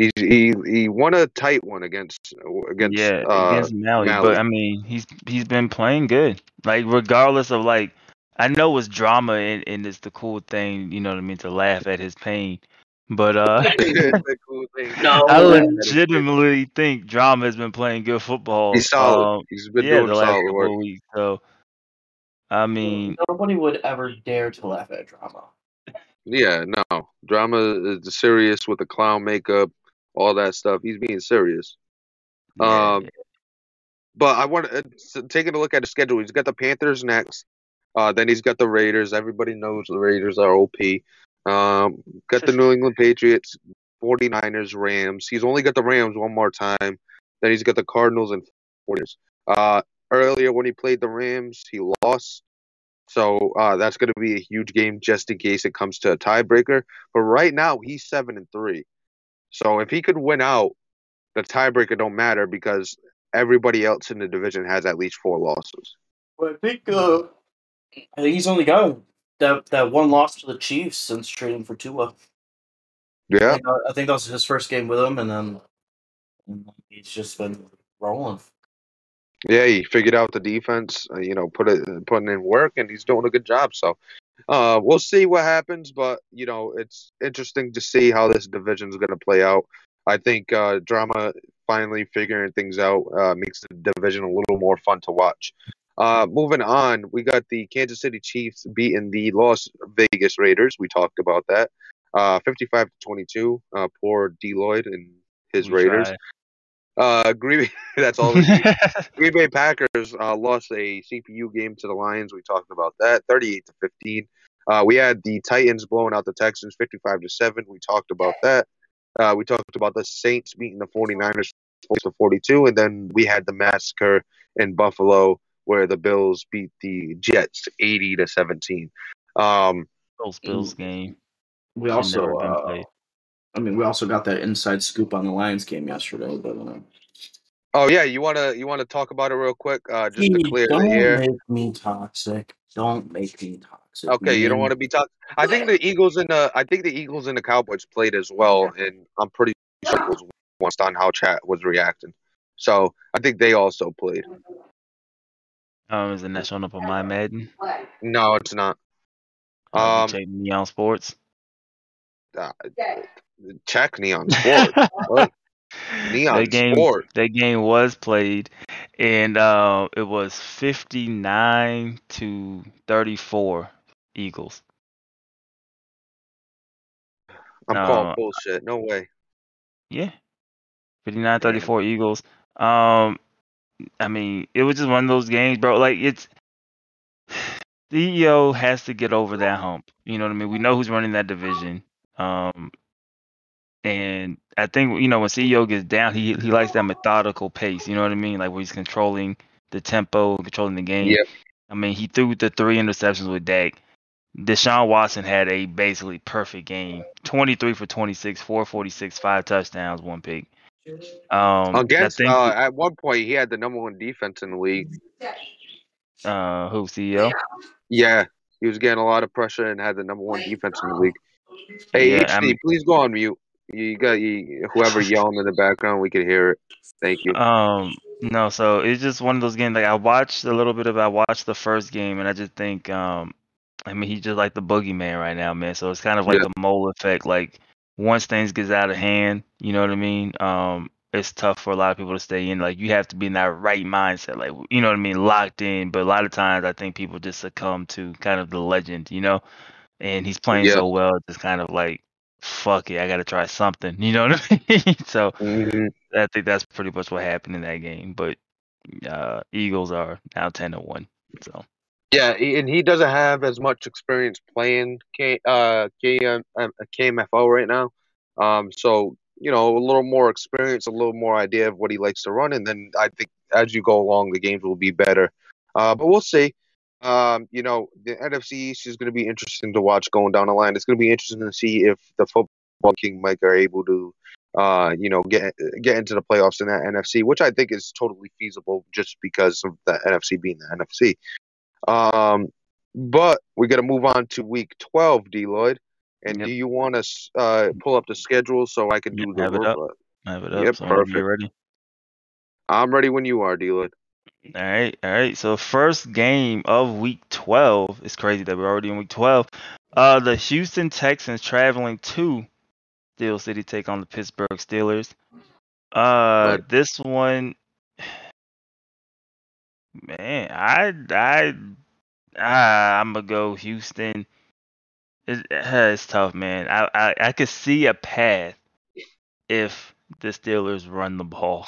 Speaker 1: He's, he he won a tight one against against
Speaker 2: yeah,
Speaker 1: uh,
Speaker 2: against Mally,
Speaker 1: Mally.
Speaker 2: but I mean, he's he's been playing good. Like regardless of like, I know it's drama and, and it's the cool thing, you know what I mean, to laugh at his pain. But uh, *laughs* *laughs*
Speaker 1: cool thing.
Speaker 4: No,
Speaker 2: I
Speaker 4: man.
Speaker 2: legitimately think drama has been playing good football.
Speaker 1: He's solid.
Speaker 2: um,
Speaker 1: He's been
Speaker 2: yeah,
Speaker 1: doing
Speaker 2: the last
Speaker 1: solid
Speaker 2: couple
Speaker 1: work.
Speaker 2: weeks. So, I mean,
Speaker 4: Nobody would ever dare to laugh at drama.
Speaker 1: Yeah, no. Drama is serious with the clown makeup, all that stuff. He's being serious.
Speaker 2: yeah,
Speaker 1: Um, But I want to taking a look at the schedule. He's got the Panthers next. Uh, then he's got the Raiders. Everybody knows the Raiders are OP. Um, got the New England Patriots, 49ers, Rams. He's only got the Rams one more time. Then he's got the Cardinals and 49ers. Uh, earlier when he played the Rams, he lost. So uh, that's going to be a huge game just in case it comes to a tiebreaker. But right now he's seven and three. So if he could win out, the tiebreaker don't matter because everybody else in the division has at least four losses.
Speaker 4: But I think uh, I think he's only got that that one loss to the Chiefs since trading for Tua. I
Speaker 1: Yeah,
Speaker 4: think, I think that was his first game with him, and then he's just been rolling.
Speaker 1: yeah. He figured out the defense. Uh, you know, put it putting in work, and he's doing a good job. So, uh, we'll see what happens. But you know, it's interesting to see how this division is going to play out. I think uh, drama finally figuring things out uh, makes the division a little more fun to watch. Uh, moving on, we got the Kansas City Chiefs beating the Las Vegas Raiders. We talked about that. Uh, 55 to 22. Uh, poor D. Lloyd and his
Speaker 2: we
Speaker 1: Raiders.
Speaker 2: tried.
Speaker 1: Uh, Green Bay, *laughs* that's all. *laughs* Green Bay Packers uh, lost a CPU game to the Lions. We talked about that, 38 to 15. Uh, we had the Titans blowing out the Texans, 55 to seven. We talked about that. Uh, we talked about the Saints beating the 49ers 40 to 42, and then we had the massacre in Buffalo where the Bills beat the Jets 80 to 17. Um,
Speaker 2: Bills Bills game.
Speaker 4: We also, uh,
Speaker 2: played.
Speaker 4: I mean, we also got that inside scoop on the Lions game yesterday. But uh,
Speaker 1: oh yeah, you wanna you wanna talk about it real quick, uh, just to
Speaker 4: Hey,
Speaker 1: clear
Speaker 4: don't
Speaker 1: the air.
Speaker 4: make me toxic. Don't make me toxic.
Speaker 1: Okay, you don't want to be talking. I think the Eagles and the I think the Eagles and the Cowboys played as well, and I'm pretty sure it was once on how chat was reacting. So I think they also played.
Speaker 2: Um, isn't that showing up on my Madden?
Speaker 1: No, it's not.
Speaker 2: Um,
Speaker 1: Um,
Speaker 2: check me on sports.
Speaker 1: uh, check Neon Sport. what? *laughs* Neon
Speaker 2: that game,
Speaker 1: Sport.
Speaker 2: that game was played, and uh, it was fifty nine to thirty four Eagles.
Speaker 1: I'm
Speaker 2: Uh,
Speaker 1: calling bullshit. No way.
Speaker 2: Yeah. 59 34 Eagles. Um I mean, it was just one of those games, bro. Like it's *sighs* CEO has to get over that hump. You know what I mean? We know who's running that division. Um and I think you know when CEO gets down, he he likes that methodical pace, you know what I mean? Like where he's controlling the tempo, controlling the game.
Speaker 1: Yep.
Speaker 2: I mean, he threw the three interceptions with Dak. Deshaun Watson had a basically perfect game. 23 for 26, 446, five touchdowns, one pick. Um,
Speaker 1: Against
Speaker 2: I think,
Speaker 1: uh, at one point he had the number one defense in the league.
Speaker 2: uh, who CEO?
Speaker 1: Yeah, he was getting a lot of pressure and had the number one defense in the league. Hey
Speaker 2: Yeah,
Speaker 1: HD,
Speaker 2: I'm-
Speaker 1: please go on mute. You got you, whoever yelling in the background, we could hear it. Thank you.
Speaker 2: Um, no, so it's just one of those games. Like I watched a little bit of, I watched the first game, and I just think, um, I mean, he's just like the boogeyman right now, man. So it's kind of like
Speaker 1: Yeah.
Speaker 2: the mole effect. Like once things gets out of hand, you know what I mean? Um, it's tough for a lot of people to stay in. Like you have to be in that right mindset, like you know what I mean, locked in. But a lot of times, I think people just succumb to kind of the legend, you know. And he's playing
Speaker 1: Yeah.
Speaker 2: so well, it's just kind of like, fuck it, I got to try something, you know what I *laughs* mean? so.
Speaker 1: hmm
Speaker 2: I think that's pretty much what happened in that game. But uh, Eagles are now ten to one. So
Speaker 1: Yeah, and he doesn't have as much experience playing K, uh, KM, um, KMFO right now. Um, so you know, a little more experience, a little more idea of what he likes to run, and then I think as you go along, the games will be better. Uh, but we'll see. Um, you know, the NFC East is going to be interesting to watch going down the line. It's going to be interesting to see if the football king Mike are able to, uh, you know, get get into the playoffs in that NFC, which I think is totally feasible just because of the NFC being the NFC. Um, but we got to move on to week 12, D Lloyd. And
Speaker 2: Yep.
Speaker 1: do you want to uh, pull up the schedule so I can do the
Speaker 2: have it up. I have it up.
Speaker 1: Yep,
Speaker 2: so
Speaker 1: perfect. I'm ready when you are, D Lloyd.
Speaker 2: All right, all right. So first game of week twelve. It's crazy that we're already in week twelve. Uh, the Houston Texans traveling to Steel City take on the Pittsburgh Steelers. Uh,
Speaker 1: Right.
Speaker 2: this one, man, I I ah, I'm gonna go Houston. It, it's tough, man. I, I I could see a path if the Steelers run the ball.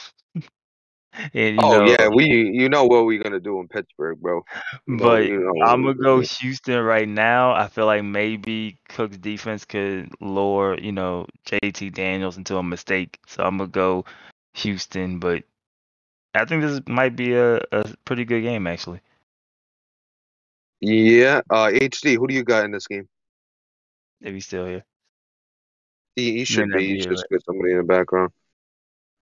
Speaker 2: *laughs* and you
Speaker 1: oh
Speaker 2: know,
Speaker 1: yeah, we you know what we're gonna do in Pittsburgh, bro. You know-
Speaker 2: but
Speaker 1: you know
Speaker 2: I'm gonna go. Houston right now. I feel like maybe Cook's defense could lure, you know, JT Daniels into a mistake. So I'm gonna go Houston, but I think this might be a, a pretty good game actually.
Speaker 1: Yeah, uh, HD. Who do you got in this game?
Speaker 2: If he's still here.
Speaker 1: He, he should be. You should get somebody in the background.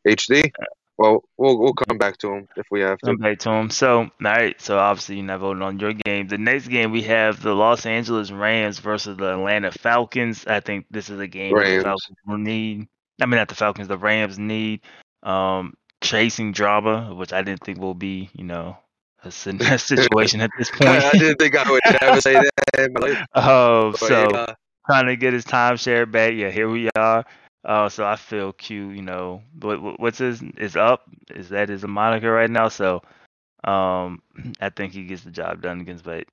Speaker 1: HD. Well, we'll we'll come back to him if we have to.
Speaker 2: Come back to him. So, all right. So obviously you're not voting on your game. The next game we have the Los Angeles Rams versus the Atlanta Falcons. I think this is a game
Speaker 1: Rams.
Speaker 2: the Falcons will need. I mean, not the Falcons. The Rams need um, chasing drama, which I didn't think will be, you know, a, *laughs* situation at this *laughs* point.
Speaker 1: I didn't think I would ever say that. in my life, *laughs*
Speaker 2: Oh,
Speaker 1: but,
Speaker 2: so trying to get his timeshare back. Yeah, here we are. Uh, so I feel Q, you know, what, what- what's his is up? Is that his moniker right now? So, um, *clears throat* I think he gets the job done against Bate.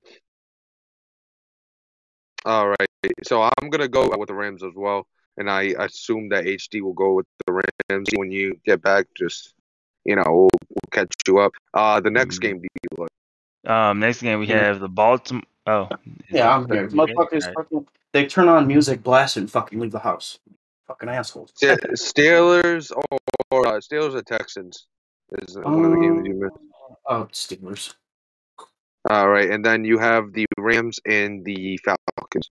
Speaker 1: All right. So I'm gonna go with the Rams as well, and I assume that HD will go with the Rams. When you get back, just you know, we'll, we'll catch you up. Uh, the next
Speaker 2: Mhm.
Speaker 1: game, D Lloyd.
Speaker 2: Um, next game we have the Baltimore. Oh,
Speaker 4: Yeah, I'm
Speaker 2: that-
Speaker 4: here.
Speaker 2: is he there?
Speaker 4: Motherfuckers,
Speaker 2: Alright.
Speaker 4: fucking, they turn on music, blast and fucking leave the house. Fucking assholes.
Speaker 1: Ste- Steelers or, or uh, Steelers or Texans is one of the games you missed.
Speaker 4: Oh, Steelers.
Speaker 1: All right, and then you have the Rams and the Falcons.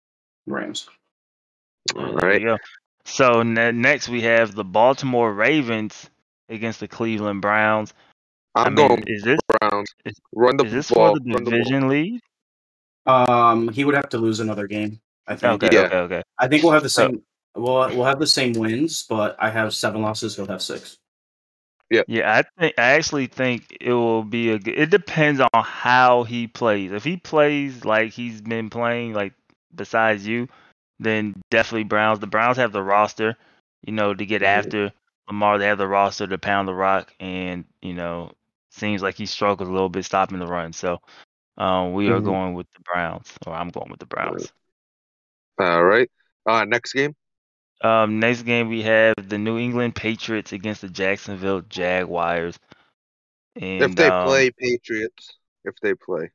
Speaker 4: Rams.
Speaker 1: All
Speaker 2: Yeah, there
Speaker 1: right.
Speaker 2: go. So ne- next we have the Baltimore Ravens against the Cleveland Browns.
Speaker 1: I'm
Speaker 2: I mean,
Speaker 1: going
Speaker 2: is this
Speaker 1: Browns.
Speaker 2: is-
Speaker 1: Run the
Speaker 2: is this
Speaker 1: ball.
Speaker 2: for the
Speaker 1: run the
Speaker 2: division lead?
Speaker 4: Um, he would have to lose another game. I think.
Speaker 2: Okay,
Speaker 1: Yeah.
Speaker 2: okay, okay.
Speaker 4: I think we'll have the
Speaker 2: So-
Speaker 4: same. We'll we'll have the same wins, but I have seven losses. He'll have six.
Speaker 2: Yeah, Yeah, I think I actually think it will be a. good It depends on how he plays. If he plays like he's been playing, like besides you, then definitely Browns. The Browns have the roster, you know, to get after Lamar. They have the roster to pound the rock, and you know, seems like he struggles a little bit stopping the run. So, um, we are
Speaker 3: Mhm.
Speaker 2: going with the Browns, or I'm going with the Browns.
Speaker 1: All right. Uh, next game.
Speaker 2: Um, next game we have the New England Patriots against the Jacksonville Jaguars. And,
Speaker 1: if they
Speaker 2: um,
Speaker 1: play Patriots, if they play.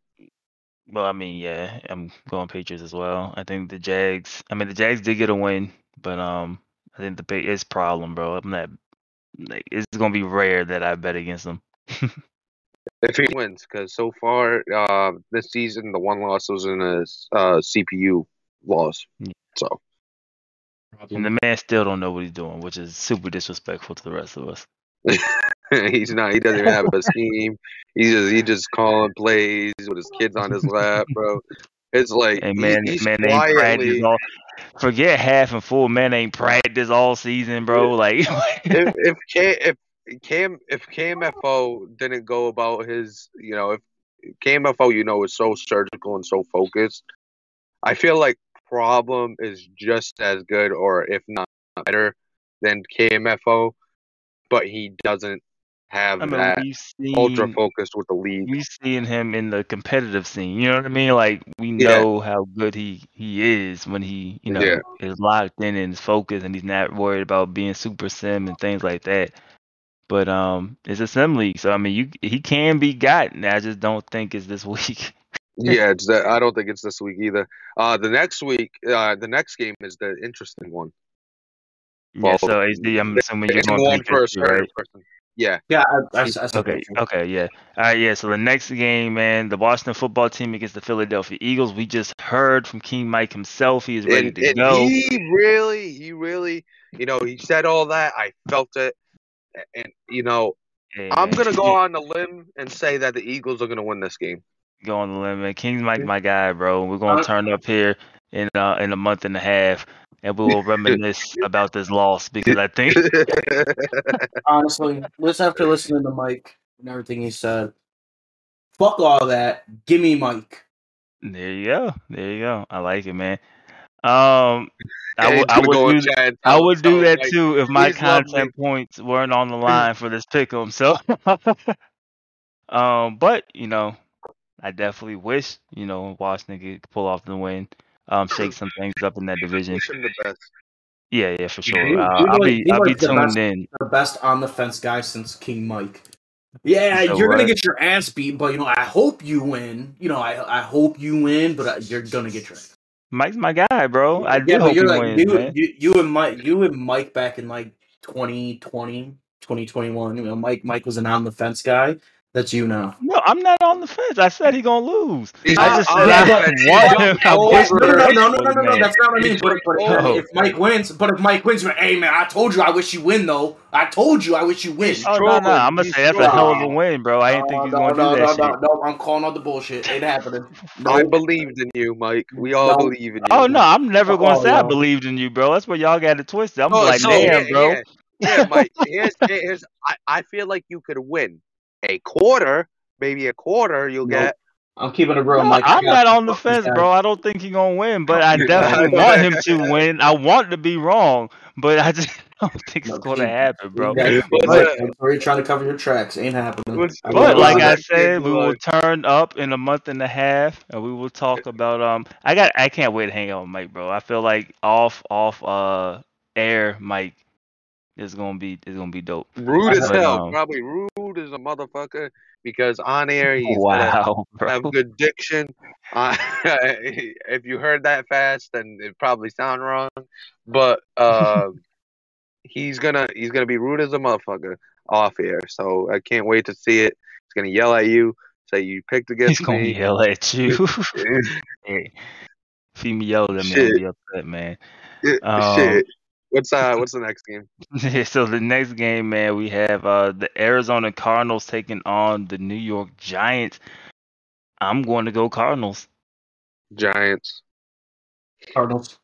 Speaker 2: Well, I mean, yeah, I'm going Patriots as well. I think the Jags. I mean, the Jags did get a win, but um, I think the it's problem, bro. I'm not. Like, it's gonna be rare that I bet against them. *laughs*
Speaker 1: If he wins, because so far uh, this season the one loss was in a uh, CPU loss.
Speaker 2: Yeah.
Speaker 1: So
Speaker 2: and the man still don't know what he's doing, which is super disrespectful to the rest of us. *laughs*
Speaker 1: he's not. He doesn't even have a scheme. He just he just calling plays with his kids on his lap, bro. It's like he-
Speaker 2: man,
Speaker 1: he's
Speaker 2: man, they ain't practice all. Forget half and full. Man, ain't practice all season, bro. Like,
Speaker 1: if *laughs* if K, if Cam if KMFO didn't go about his, you know, if KMFO, you know, is so surgical and so focused, I feel like problem is just as good or if not better than KMFO, but he doesn't have
Speaker 2: I mean,
Speaker 1: that
Speaker 2: seen
Speaker 1: ultra focused with the league.
Speaker 2: we seeing him in the competitive scene. You know what I mean? Like we
Speaker 1: Yeah.
Speaker 2: know how good he he is when he you know
Speaker 1: Yeah.
Speaker 2: is locked in and is focused and he's not worried about being super sim and things like that. But um, it's a sim league, so I mean, you he can be gotten. I just don't think it's this *laughs* week.
Speaker 1: Yeah, it's that. I don't think it's this week either. Uh, the next week, uh, the next game is the interesting one.
Speaker 2: yeah.
Speaker 1: Well,
Speaker 2: So HD, I'm assuming you're going
Speaker 1: one
Speaker 2: Patriots
Speaker 1: first,
Speaker 2: right?
Speaker 1: person. Yeah,
Speaker 4: Yeah, I, I, I
Speaker 2: Okay, okay, yeah. All right, yeah. So the next game, man, the Washington football team against the Philadelphia Eagles. We just heard from King Mike himself. He is ready
Speaker 1: and,
Speaker 2: to
Speaker 1: and
Speaker 2: go.
Speaker 1: he really, he really, you know, he said all that. I felt it, and you know, I'm gonna go on a limb and say that the Eagles are gonna win this game.
Speaker 2: Go on the limit. King's Mike, my guy, bro. We're gonna
Speaker 4: Uh,
Speaker 2: turn up here in uh, in a month and a half, and we will reminisce *laughs* about this loss because I think *laughs*
Speaker 4: Honestly, just after listening to Mike and everything he said, fuck all that. Give me Mike.
Speaker 2: there you go, there you go. I like it, man. Um, I would I would do
Speaker 1: chat
Speaker 2: I would do that
Speaker 1: Mike,
Speaker 2: too if my
Speaker 1: please
Speaker 2: content points weren't on the *laughs* line for this pick'em. So, um, but you know, I definitely wish you know Washington could pull off the win, um, shake some things up in that division.
Speaker 1: Wish him the best.
Speaker 2: Yeah, yeah, for
Speaker 4: He-
Speaker 2: sure.
Speaker 4: he
Speaker 2: Uh, I'll
Speaker 4: was-
Speaker 2: be I'll be
Speaker 4: was the
Speaker 2: tuned
Speaker 4: best.
Speaker 2: in.
Speaker 4: The best on the fence guy since King Mike. Yeah,
Speaker 2: So
Speaker 4: you're gonna get your ass beat, but you know I hope you win. You know I I hope you win, but uh, you're gonna get your.
Speaker 2: Mike's my guy, bro. I do
Speaker 4: yeah, but
Speaker 2: hope
Speaker 4: you're like
Speaker 2: wins,
Speaker 4: you,
Speaker 2: man.
Speaker 4: you, you and Mike, you and Mike back in like 2020, 2021. You know, Mike, Mike was an on the fence guy. That's you now.
Speaker 2: No, I'm not on the fence. I said he gonna lose.
Speaker 1: He's
Speaker 2: I
Speaker 1: not
Speaker 2: just said
Speaker 1: the
Speaker 2: I want him. I
Speaker 1: He's
Speaker 2: wish
Speaker 1: over
Speaker 4: No,
Speaker 2: the
Speaker 4: no,
Speaker 2: race
Speaker 4: no, no, no,
Speaker 2: was,
Speaker 4: no, no, no.
Speaker 2: man.
Speaker 4: That's not what I mean. But, but
Speaker 2: Oh.
Speaker 4: if Mike wins, but if Mike wins, hey man, I told you I wish you win though. I told you I wish you win.
Speaker 1: He's
Speaker 2: Oh no, no, I'm gonna say that's a hell of a win, bro. I didn't think he was
Speaker 4: no,
Speaker 2: gonna
Speaker 4: no,
Speaker 2: do
Speaker 4: no,
Speaker 2: that
Speaker 4: no,
Speaker 2: shit.
Speaker 4: no, I'm calling out the bullshit. Ain't happening. No,
Speaker 1: I believed in you, Mike. We all
Speaker 4: No.
Speaker 1: believe in you.
Speaker 2: Oh no, I'm never gonna say I believed in you, bro. That's where y'all got it twisted. I'm
Speaker 1: Oh,
Speaker 2: like,
Speaker 1: so,
Speaker 2: damn,
Speaker 1: yeah,
Speaker 2: bro.
Speaker 1: Yeah, yeah, Mike. *laughs* Here's, here's I, I feel like you could win a quarter, maybe a quarter. You'll
Speaker 4: Nope.
Speaker 1: get.
Speaker 4: I'm keeping it real,
Speaker 2: No,
Speaker 4: Mike. I
Speaker 2: I'm not on the fence,
Speaker 4: guy.
Speaker 2: bro. I don't think he's gonna win, but I *laughs* definitely want him to win. I want to be wrong, but I just *laughs* don't think it's gonna
Speaker 4: King-
Speaker 2: happen, bro.
Speaker 4: Yeah, you're
Speaker 1: What's
Speaker 4: right.
Speaker 1: that?
Speaker 4: Trying to cover your tracks. Ain't happening.
Speaker 1: What's-
Speaker 4: I
Speaker 2: But like. I
Speaker 1: that
Speaker 2: said, we will turn up in a month and a half, and we will talk about um. I got. I can't wait to hang out with Mike, bro. I feel like off off uh air Mike is gonna be is gonna be dope.
Speaker 1: Rude as hell.
Speaker 2: um,
Speaker 1: Probably rude as a motherfucker because on air he's gonna
Speaker 2: Wow,
Speaker 1: have good diction. *laughs* Uh, if you heard that fast, then it probably sound wrong. But uh, *laughs* he's gonna he's gonna be rude as a motherfucker off air. So I can't wait to see it. He's gonna yell at you, say you picked against
Speaker 2: He's gonna
Speaker 1: me.
Speaker 2: yell at *laughs* you. Hey, if he yelled at me, be upset, man. Um,
Speaker 1: Shit. What's uh *laughs* what's the next game?
Speaker 2: so the next game, man, we have uh the Arizona Cardinals taking on the New York Giants. I'm going to go Cardinals.
Speaker 1: Giants.
Speaker 4: Cardinals.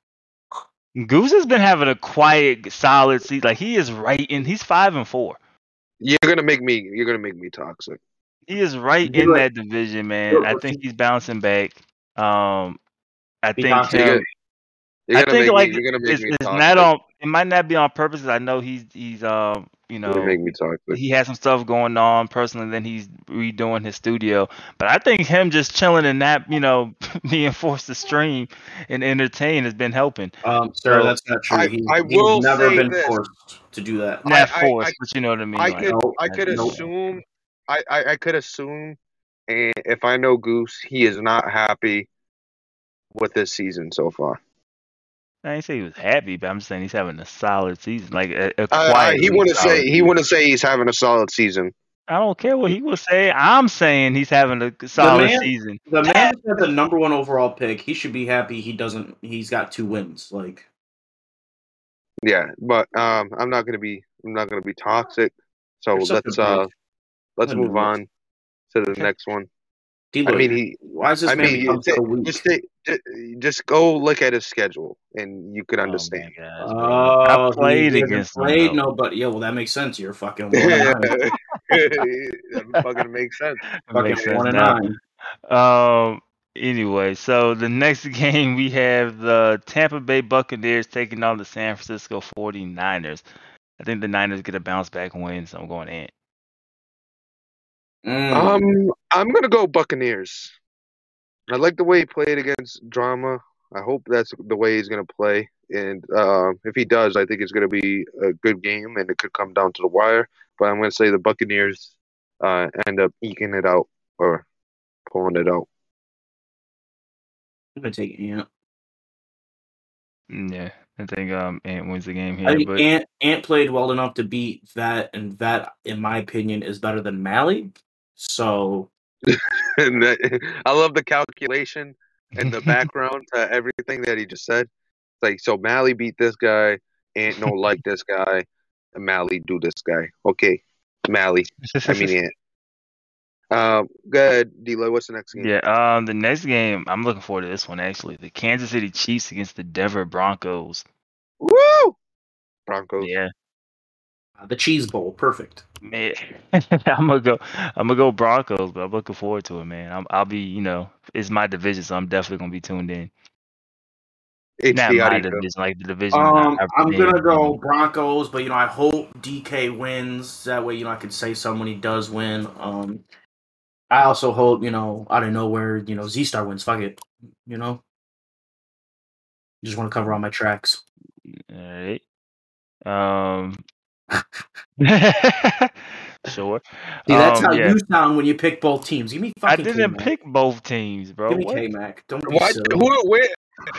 Speaker 2: Goose has been having a quiet, solid season. Like he is right in. He's five and four.
Speaker 1: You're gonna make me you're gonna make me toxic.
Speaker 2: He is right
Speaker 4: Do
Speaker 2: in
Speaker 4: it.
Speaker 2: that division, man. I think he's bouncing back. Um, I think him,
Speaker 1: You're
Speaker 2: I
Speaker 1: gonna
Speaker 2: think like
Speaker 1: me. You're gonna make
Speaker 2: it's,
Speaker 1: me
Speaker 2: it's
Speaker 1: toxic.
Speaker 2: not on. It might not be on purpose. 'cause I know he's he's um you
Speaker 1: You're gonna
Speaker 2: know
Speaker 1: make me toxic.
Speaker 2: he has some stuff going on personally. Then he's redoing his studio. But I think him just chilling and not you know *laughs* being forced to stream and entertain has been helping.
Speaker 4: Um, sir,
Speaker 2: So-
Speaker 4: that's not true.
Speaker 1: I-
Speaker 4: He,
Speaker 1: I
Speaker 4: he's
Speaker 1: will
Speaker 4: never
Speaker 1: say
Speaker 4: been
Speaker 1: this.
Speaker 4: forced to do that.
Speaker 2: Not
Speaker 1: I-
Speaker 2: forced,
Speaker 1: I-
Speaker 2: but you know what I mean.
Speaker 1: I
Speaker 2: like,
Speaker 1: could.
Speaker 4: Nope.
Speaker 1: I could
Speaker 4: Nope.
Speaker 1: assume. I, I, I could assume, and if I know Goose, he is not happy with this season so far.
Speaker 2: I ain't say he was happy, but I'm just saying he's having a solid season. Like a, a
Speaker 1: I, I,
Speaker 2: quiet.
Speaker 1: he wouldn't
Speaker 2: solid
Speaker 1: say. He wouldn't say he's having a solid season.
Speaker 2: I don't care what he would say. I'm saying he's having a solid
Speaker 4: man-
Speaker 2: season.
Speaker 4: The man that's got the number one overall pick. He should be happy. He doesn't. He's got two wins. Like
Speaker 1: Yeah, but um, I'm not gonna be. I'm not gonna be toxic. So
Speaker 4: You're such a
Speaker 1: let's uh, let's move on to the next one.
Speaker 4: D.
Speaker 1: I mean, he.
Speaker 4: why is this
Speaker 1: I
Speaker 4: man
Speaker 1: mean,
Speaker 4: become so weak?
Speaker 1: just take- ju- just go look at his schedule, and you could
Speaker 2: Oh,
Speaker 1: understand.
Speaker 2: my gosh, bro.
Speaker 4: Oh,
Speaker 2: I played against.
Speaker 4: Played
Speaker 2: though.
Speaker 4: nobody. Yeah, well, that makes sense. You're fucking *laughs* one
Speaker 1: Yeah.
Speaker 4: nine.
Speaker 1: that fucking makes sense.
Speaker 2: It makes
Speaker 4: Fucking
Speaker 2: sense
Speaker 4: one and nine.
Speaker 2: Um. Anyway, so the next *laughs* game we have the Tampa Bay Buccaneers taking on the San Francisco 49ers. I think the Niners get a bounce back win, so I'm going in.
Speaker 4: Mm.
Speaker 1: Um, I'm gonna go Buccaneers. I like the way he played against Drama. I hope that's the way he's gonna play, and uh, if he does, I think it's gonna be a good game, and it could come down to the wire. But I'm gonna say the Buccaneers uh, end up eking it out or pulling it out.
Speaker 4: I'm gonna take Ant.
Speaker 2: Mm, Yeah, I think um Ant wins the game
Speaker 4: I
Speaker 2: here,
Speaker 4: think
Speaker 2: but
Speaker 4: Ant Ant played well enough to beat Vet, and Vet, in my opinion, is better than Mally. So *laughs*
Speaker 1: and that, I love the calculation and the *laughs* background to everything that he just said. It's like so, Mally beat this guy, Ant no like *laughs* this guy, and Mally do this guy. Okay, Mally. I mean Ant. Um, go ahead, D'Lo. What's the next game?
Speaker 2: yeah. Um, the next game I'm looking forward to this one actually. The Kansas City Chiefs against the Denver Broncos.
Speaker 1: Woo! Broncos.
Speaker 2: Yeah,
Speaker 4: the Cheese Bowl, perfect.
Speaker 2: man. *laughs* I'm gonna go. I'm gonna go Broncos, but I'm looking forward to it, man. I'm, I'll be, you know, it's my division, so I'm definitely gonna be tuned in. It's Not
Speaker 1: HD, how do
Speaker 2: my
Speaker 1: you feel?
Speaker 2: division, like the division.
Speaker 4: Um,
Speaker 2: I- I
Speaker 4: I'm
Speaker 2: renamed,
Speaker 4: gonna go. Broncos, but you know I hope DK wins. That way, you know I could say someone he does win. Um, I also hope you know out of nowhere, you know Z Star wins. Fuck it, you know. Just want to cover all my tracks.
Speaker 2: All right. Um. *laughs* sure.
Speaker 4: See, that's
Speaker 2: Um,
Speaker 4: how
Speaker 2: yeah.
Speaker 4: you sound when you pick both teams. Give me fucking.
Speaker 2: I didn't
Speaker 4: K-Mac.
Speaker 2: pick both teams, bro.
Speaker 4: Give me
Speaker 2: What?
Speaker 4: K Mac. Don't be
Speaker 1: Why?
Speaker 4: silly.
Speaker 1: Who? Where?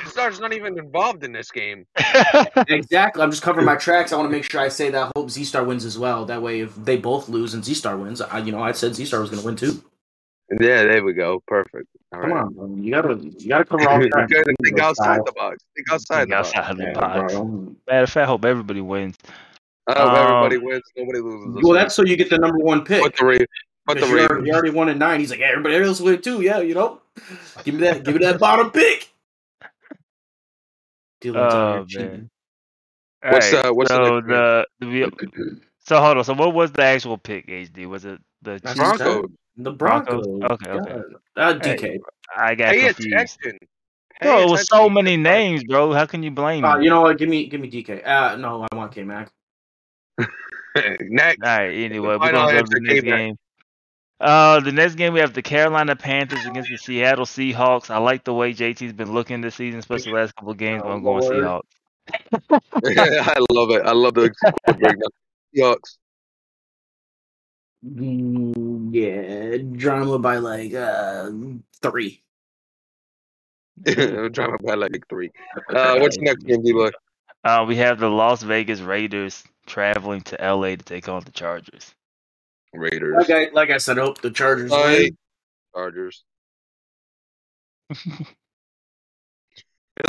Speaker 1: Star's not even involved in this game. *laughs*
Speaker 4: Exactly. I'm just covering my tracks. I want to make sure I say that I hope Z Star wins as well. That way, if they both lose and Z Star wins, I, you know, I said Z Star was going to win too.
Speaker 1: Yeah, there we go. Perfect. All
Speaker 4: Come
Speaker 1: right.
Speaker 4: on, bro. you gotta, you gotta cover *laughs* all
Speaker 1: you
Speaker 4: tracks.
Speaker 1: gotta think outside the box. Think outside
Speaker 2: Think
Speaker 1: the box.
Speaker 2: outside the box.
Speaker 4: bro.
Speaker 2: Matter of fact, I hope everybody wins.
Speaker 1: I hope everybody
Speaker 2: Um,
Speaker 1: wins. Nobody loses.
Speaker 4: Well, that's so you get the number one pick.
Speaker 1: But the Ra- but the
Speaker 4: Because you, already,
Speaker 1: Ravens.
Speaker 4: you already won at nine. He's like, yeah, everybody else win too. Yeah, you know. Give me that. give me that bottom pick. Dylan's
Speaker 2: Oh man.
Speaker 1: What's,
Speaker 2: Alright,
Speaker 1: uh, what's
Speaker 2: so
Speaker 1: next
Speaker 2: the, the so hold on. So what was the actual pick? HD was it the
Speaker 4: That's
Speaker 2: Chiefs?
Speaker 1: Broncos.
Speaker 4: The
Speaker 2: Broncos?
Speaker 4: Broncos.
Speaker 2: Okay, okay.
Speaker 4: Yeah. Uh,
Speaker 2: Hey,
Speaker 4: DK.
Speaker 2: I got
Speaker 1: Pay
Speaker 2: confused.
Speaker 1: attention. Pay
Speaker 2: Bro, it was so many names, bro. How can you blame
Speaker 4: Uh,
Speaker 2: me?
Speaker 4: you know what? Give me, give me DK. Uh, no, I want K Mac. *laughs*
Speaker 2: All
Speaker 1: Next.
Speaker 2: right. Anyway, we're gonna go to the next
Speaker 1: K-Mac.
Speaker 2: game. Uh, the next game we have the Carolina Panthers against the Seattle Seahawks. I like the way JT's been looking this season, especially the last couple of games. but
Speaker 4: Oh,
Speaker 2: I'm going
Speaker 4: Lord.
Speaker 2: Seahawks. *laughs*
Speaker 1: I love it. I love the squad. Seahawks.
Speaker 4: Mm, yeah, drama by like uh three.
Speaker 1: I'm trying to buy like three. *laughs* Uh, what's next game, D-Boy?
Speaker 2: Uh, we have the Las Vegas Raiders traveling to LA to take on the Chargers.
Speaker 1: Raiders.
Speaker 4: Like I, like I said, I hope the Chargers
Speaker 1: Like,
Speaker 4: win.
Speaker 1: Chargers. *laughs* *laughs*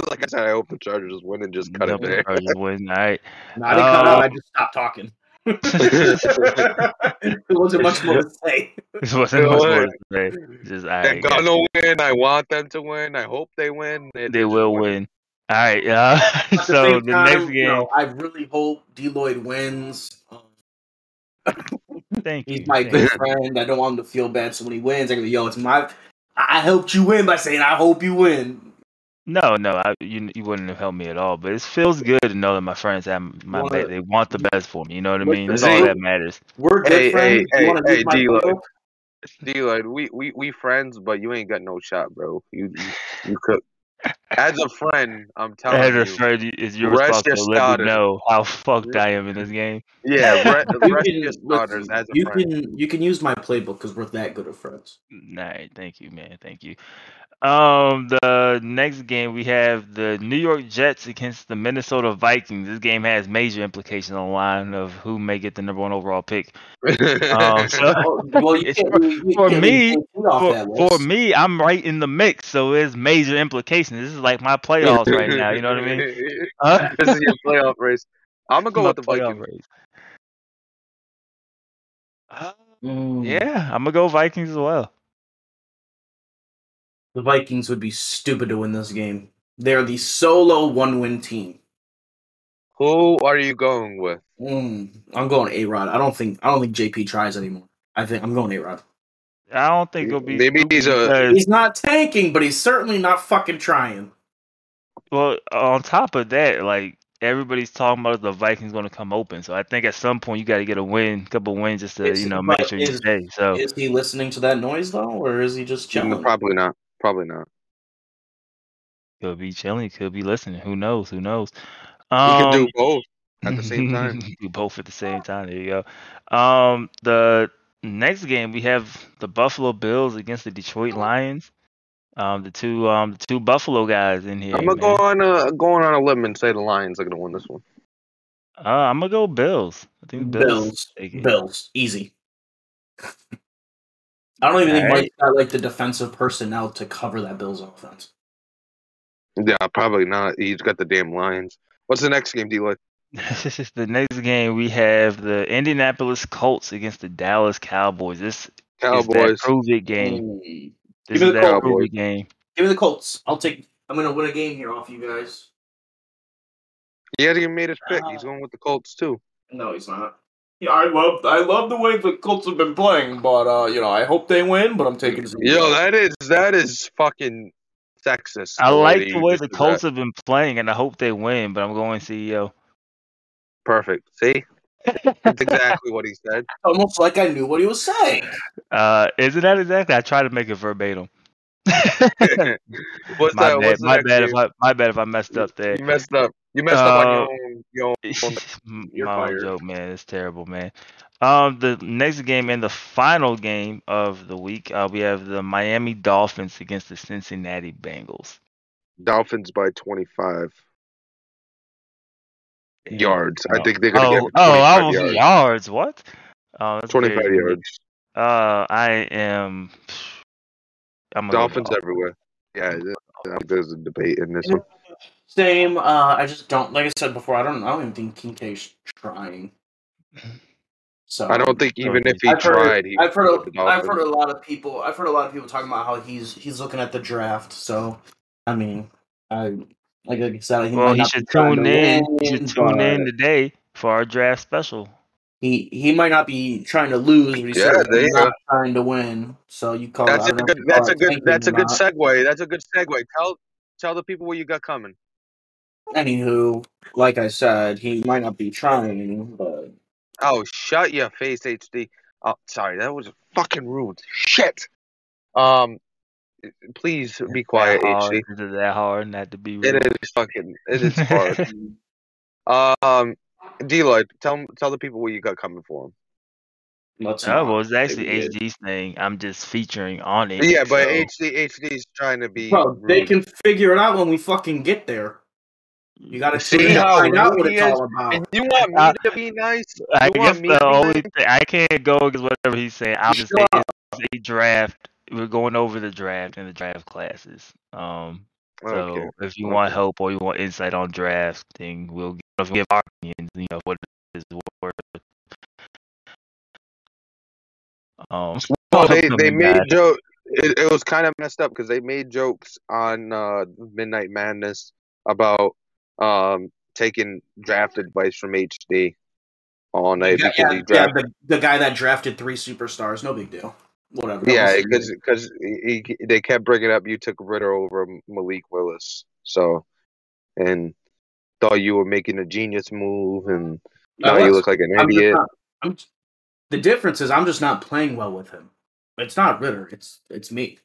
Speaker 1: like I said, I hope the Chargers win and just cut it
Speaker 2: the
Speaker 1: there.
Speaker 2: Chargers win. All right.
Speaker 4: No, I didn't cut
Speaker 2: Uh,
Speaker 4: out. I just stopped talking. *laughs* it wasn't much more to say.
Speaker 2: This wasn't
Speaker 1: They
Speaker 2: much more to say. Just all
Speaker 1: They're gonna win. I want them to win. I hope they win.
Speaker 2: you. They will win. All right. Uh, *laughs*
Speaker 4: At the
Speaker 2: so the
Speaker 4: time,
Speaker 2: next
Speaker 4: you
Speaker 2: game.
Speaker 4: know, I really hope D Lloyd wins. Um, *laughs*
Speaker 2: Thank
Speaker 4: he's
Speaker 2: you.
Speaker 4: He's my
Speaker 2: thank
Speaker 4: good friend. I don't want him to feel bad. So when he wins, I go, "Yo, it's my." I helped you win by saying I hope you win.
Speaker 2: No, no, I, you you wouldn't have helped me at all. But it feels good to know that my friends have my
Speaker 4: Wanna-
Speaker 2: back. They want the best for me. You know what I mean? That's all that matters.
Speaker 4: We're good
Speaker 1: Hey,
Speaker 4: friends.
Speaker 1: hey,
Speaker 4: you want to
Speaker 1: hey,
Speaker 4: use my
Speaker 1: D-Lo. D-Lloyd, we, we we friends, but you ain't got no shot, bro. You you, you could. As a friend, I'm telling
Speaker 2: As a
Speaker 1: you.
Speaker 2: friend, you- it's your
Speaker 1: rest your
Speaker 2: responsibility to let me know how fucked I am in this game.
Speaker 1: Yeah, *laughs* re-
Speaker 4: You
Speaker 1: rest
Speaker 4: can,
Speaker 1: your starters as a
Speaker 4: you
Speaker 1: friend.
Speaker 4: can you can use my playbook because we're that good of friends.
Speaker 2: All right, thank you, man. Thank you. Um, the next game we have the New York Jets against the Minnesota Vikings. This game has major implications on the line of who may get the number one overall pick. Um, *laughs* so
Speaker 4: well, you can't,
Speaker 2: for,
Speaker 4: you, you can't
Speaker 2: me,
Speaker 4: even take off
Speaker 2: for, for me, I'm right in the mix, so it's major implications. This is like my playoffs right now. You know what I mean? Huh? *laughs*
Speaker 1: this is your playoff race. I'm gonna go
Speaker 2: My
Speaker 1: with the
Speaker 2: playoff
Speaker 1: Vikings.
Speaker 2: race. Uh,
Speaker 4: Mm.
Speaker 2: yeah, I'm gonna go Vikings as well.
Speaker 4: The Vikings would be stupid to win this game. They're the solo one win team.
Speaker 1: Who are you going with?
Speaker 4: Mm, I'm going A Rod. I don't think I don't think JP tries anymore. I think I'm going A Rod.
Speaker 2: I don't think it'll be
Speaker 1: Maybe he's a-
Speaker 4: He's not tanking, but he's certainly not fucking trying.
Speaker 2: Well, on top of that, like everybody's talking about the Vikings going to come open, so I think at some point you got to get a win, a couple wins, just to
Speaker 4: Is-
Speaker 2: you know make
Speaker 4: but
Speaker 2: sure you stay. So
Speaker 4: Is he listening to that noise though, or is he just chilling?
Speaker 1: Probably not. Probably not.
Speaker 2: could be chilling, could be listening. Who knows? Who knows?
Speaker 1: He
Speaker 2: Um,
Speaker 1: can do both *laughs* at the same time. *laughs*
Speaker 2: do both at the same time. There you go. Um, the next game we have the Buffalo Bills against the Detroit Lions. Um, the two um the two Buffalo guys in here.
Speaker 1: I'm gonna
Speaker 2: man.
Speaker 1: go on a going on a limb and say the Lions are gonna win this one.
Speaker 2: Uh, I'm gonna go Bills. I think Bills.
Speaker 4: Bills. Bills, easy. *laughs* I don't even think
Speaker 2: Alright.
Speaker 4: Mike's got like the defensive personnel to cover that Bills offense.
Speaker 1: Yeah, probably not. He's got the damn Lions. What's the next game, D-Lloyd? *laughs*
Speaker 2: the next game we have the Indianapolis Colts against the Dallas Cowboys. This is that
Speaker 1: Cowboys.
Speaker 2: prove it game.
Speaker 4: Mm.
Speaker 2: This
Speaker 4: Give me
Speaker 2: is
Speaker 4: the
Speaker 2: that
Speaker 1: Cowboys.
Speaker 2: game.
Speaker 4: Give me the Colts. I'll take. I'm gonna win a game here off you guys.
Speaker 1: He hasn't even made his pick. He's
Speaker 4: Uh,
Speaker 1: going with the Colts too.
Speaker 4: No, he's not. Yeah, I love I love the way the Colts have been playing, but uh, you know, I hope they win. But I'm taking.
Speaker 1: Yo, that is that is fucking sexist.
Speaker 2: I like the way the
Speaker 1: did
Speaker 2: Colts
Speaker 1: that.
Speaker 2: have been playing, and I hope they win. But I'm going CEO.
Speaker 1: Perfect. See, that's exactly what he said. *laughs*
Speaker 4: Almost like I knew what he was saying.
Speaker 2: Uh, isn't that exactly? I try to make it verbatim. *laughs*
Speaker 1: what's
Speaker 2: my
Speaker 1: that?
Speaker 2: bad.
Speaker 1: What's
Speaker 2: My bad. If? I, my bad if I messed up there.
Speaker 1: You messed up. You messed up on your
Speaker 2: Uh,
Speaker 1: own. Your own. You're *laughs*
Speaker 2: my own joke, man. It's terrible, man. Um, the next game and the final game of the week, uh, we have the Miami Dolphins against the Cincinnati Bengals.
Speaker 1: Dolphins by 25
Speaker 2: Damn.
Speaker 1: yards. I think they're gonna
Speaker 2: Oh,
Speaker 1: get
Speaker 2: oh,
Speaker 1: 25
Speaker 2: I was
Speaker 1: yards.
Speaker 2: yards. What? Oh,
Speaker 1: 25
Speaker 2: crazy.
Speaker 1: yards.
Speaker 2: Uh, I am. I'm
Speaker 1: Dolphins
Speaker 2: Dolphins.
Speaker 1: everywhere. Yeah, th- I think there's a debate in this one.
Speaker 4: Same. Uh, I just don't. Like I said before, I don't. I don't even think Kincaid's trying. So
Speaker 1: I don't think even if he
Speaker 4: I've heard-
Speaker 1: tried, he
Speaker 4: I've heard.
Speaker 1: go with the
Speaker 4: I've heard a lot of people. I've heard a lot of people talking about how he's he's looking at the draft. So, I mean, I like I said, he
Speaker 2: Well,
Speaker 4: might
Speaker 2: he
Speaker 4: not
Speaker 2: should tune in. He should tune in today for our draft special.
Speaker 4: He he might not be trying to lose, but he's
Speaker 1: Yeah,
Speaker 4: certainly
Speaker 1: there
Speaker 4: not trying to win. So you call
Speaker 1: That's
Speaker 4: I
Speaker 1: a
Speaker 4: don't
Speaker 1: good.
Speaker 4: if you call
Speaker 1: That's a good. That's a good
Speaker 4: not.
Speaker 1: segue. That's a good segue. Tell tell the people what you got coming.
Speaker 4: Anywho, like I said, he might not be trying, but
Speaker 1: Oh, shut your face, HD. Oh, sorry, that was fucking rude. Shit. Um, please be quiet,
Speaker 2: that hard.
Speaker 1: HD.
Speaker 2: Is it that hard not to be rude?
Speaker 1: It is fucking. It is *laughs* hard. um, D Lloyd, tell tell the people what you got coming for them.
Speaker 4: let's
Speaker 2: Oh, well, it's actually
Speaker 4: Yeah.
Speaker 2: HD's thing. I'm just featuring on it.
Speaker 1: Yeah, but
Speaker 2: so-
Speaker 1: HD HD's trying to be.
Speaker 4: Bro, they can figure it out when we fucking get there. You gotta
Speaker 1: See
Speaker 4: tune in to
Speaker 1: how
Speaker 4: find out what it's
Speaker 1: is?
Speaker 4: all about.
Speaker 1: And you want me to be nice?
Speaker 2: I guess the only
Speaker 1: nice?
Speaker 2: thing I can't go against whatever he's saying. I'll just say
Speaker 4: Shut
Speaker 2: it's a draft. We're going over the draft and the draft classes. Um, so
Speaker 1: Okay.
Speaker 2: if you want help or you want insight on drafting, we'll give, give our opinions. You know what it is worth. Um,
Speaker 1: Well, they they made
Speaker 2: guys.
Speaker 1: joke. It, it was kind of messed up because they made jokes on uh, Midnight Madness about um taking draft advice from HD all night
Speaker 4: Yeah, yeah,
Speaker 1: he
Speaker 4: yeah, the, the guy that drafted three superstars, no big deal. Whatever.
Speaker 1: Yeah, because because he, he- they kept bringing up you took Ritter over Malik Willis. So, and thought you were making a genius move, and now you look like an
Speaker 4: I'm
Speaker 1: idiot.
Speaker 4: not- I'm, the difference is I'm just not playing well with him. It's not Ritter. It's it's me.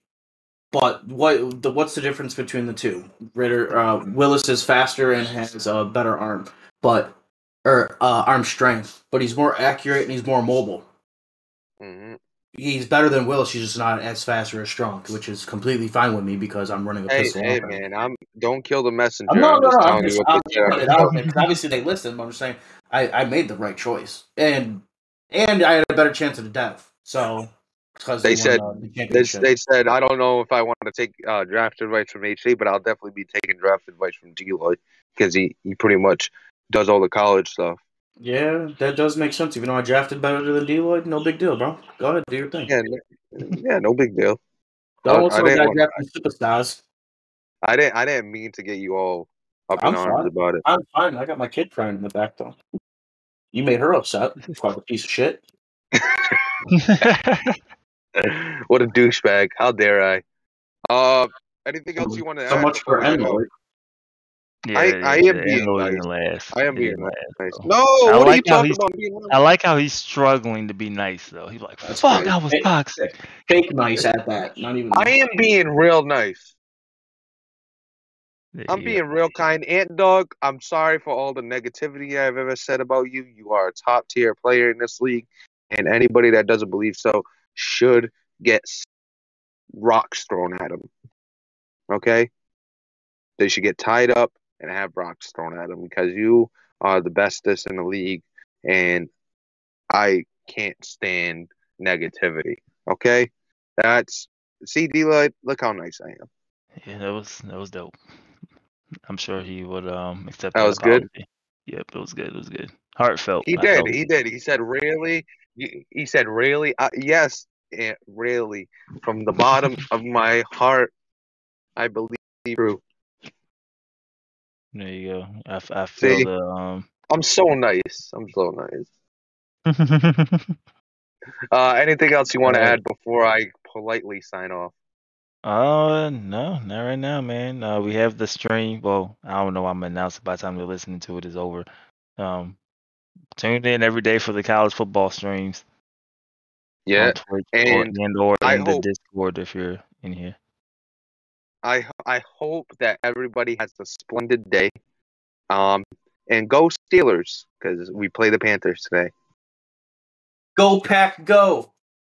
Speaker 4: But what the what's the difference between the two? Ritter uh, Willis is faster and has a better arm, but or uh, arm strength, but he's more accurate and he's more mobile.
Speaker 1: hmm
Speaker 4: He's better than Willis. He's just not as fast or as strong, which is completely fine with me because I'm running a
Speaker 1: Hey,
Speaker 4: pistol.
Speaker 1: hey, man, I'm don't kill the messenger.
Speaker 4: I'm, no,
Speaker 1: I'm
Speaker 4: no, no. I'm just, I'm just
Speaker 1: they
Speaker 4: putting it out there because obviously they listened. But I'm just saying I, I made the right choice, and and I had a better chance of the death. So because
Speaker 1: They
Speaker 4: won,
Speaker 1: said-
Speaker 4: uh, the
Speaker 1: They, they said I don't know if I want to take uh, draft advice from HD, but I'll definitely be taking draft advice from D Lloyd because he, he pretty much does all the college stuff.
Speaker 4: Yeah, that does make sense. Even though I drafted better than D Lloyd, no big deal, bro. Go ahead, do your thing.
Speaker 1: Yeah, yeah, no big deal. I-
Speaker 4: also
Speaker 1: I
Speaker 4: like
Speaker 1: didn't
Speaker 4: I
Speaker 1: want-
Speaker 4: drafted superstars.
Speaker 1: I didn't I didn't mean to get you all up
Speaker 4: I'm
Speaker 1: in arms
Speaker 4: fine.
Speaker 1: about it.
Speaker 4: I'm fine. I got my kid crying in the back though. You made her upset. Fucking piece of shit. *laughs*
Speaker 1: what a douchebag! How dare I? Uh, anything else you want to add.
Speaker 4: So
Speaker 1: add?
Speaker 4: much for
Speaker 1: before we go?
Speaker 4: Enloy.
Speaker 2: Yeah,
Speaker 1: I- I am
Speaker 2: yeah,
Speaker 1: being nice.
Speaker 2: last.
Speaker 1: I am being
Speaker 2: didn't
Speaker 1: nice.
Speaker 2: last,
Speaker 1: No.
Speaker 2: I
Speaker 1: what are you talking about? Being nice?
Speaker 2: I like how he's struggling to be nice though. He's like,
Speaker 4: That's
Speaker 2: "Fuck,
Speaker 4: great.
Speaker 2: I was
Speaker 4: Hey,
Speaker 2: toxic."
Speaker 4: Fake nice at that. Not even.
Speaker 1: I am being real nice.
Speaker 2: There
Speaker 1: I'm
Speaker 2: you
Speaker 1: being real kind. Ant Dog, I'm sorry for all the negativity I've ever said about you. You are a top tier player in this league, and anybody that doesn't believe so should get rocks thrown at them. Okay? They should get tied up and have rocks thrown at them because you are the bestest in the league, and I can't stand negativity. Okay? That's see, D look how nice I am.
Speaker 2: Yeah, that was that was dope. I'm sure he would um accept
Speaker 1: That
Speaker 2: that
Speaker 1: was good?
Speaker 2: Yep, it was good. It was good. Heartfelt.
Speaker 1: He
Speaker 2: I
Speaker 1: did. He did. He said, "Really?" He said, "Really?" Uh, yes, really. From the bottom of my heart, I believe true.
Speaker 2: There you go. I feel
Speaker 1: See?
Speaker 2: the um.
Speaker 1: I'm so nice. I'm so nice. *laughs* Uh, anything else you want to add before I politely sign off?
Speaker 2: Uh, no, not right now, man. Uh, we have the stream. Well, I don't know. I'm announcing by the time they're listening to it is over. Um, tune in every day for the college football streams.
Speaker 1: Yeah,
Speaker 2: Twitch or,
Speaker 1: and
Speaker 2: and or
Speaker 1: I
Speaker 2: in the
Speaker 1: hope-
Speaker 2: Discord if you're in here.
Speaker 1: I I hope that everybody has a splendid day. Um, and go Steelers because we play the Panthers today.
Speaker 4: Go pack, go.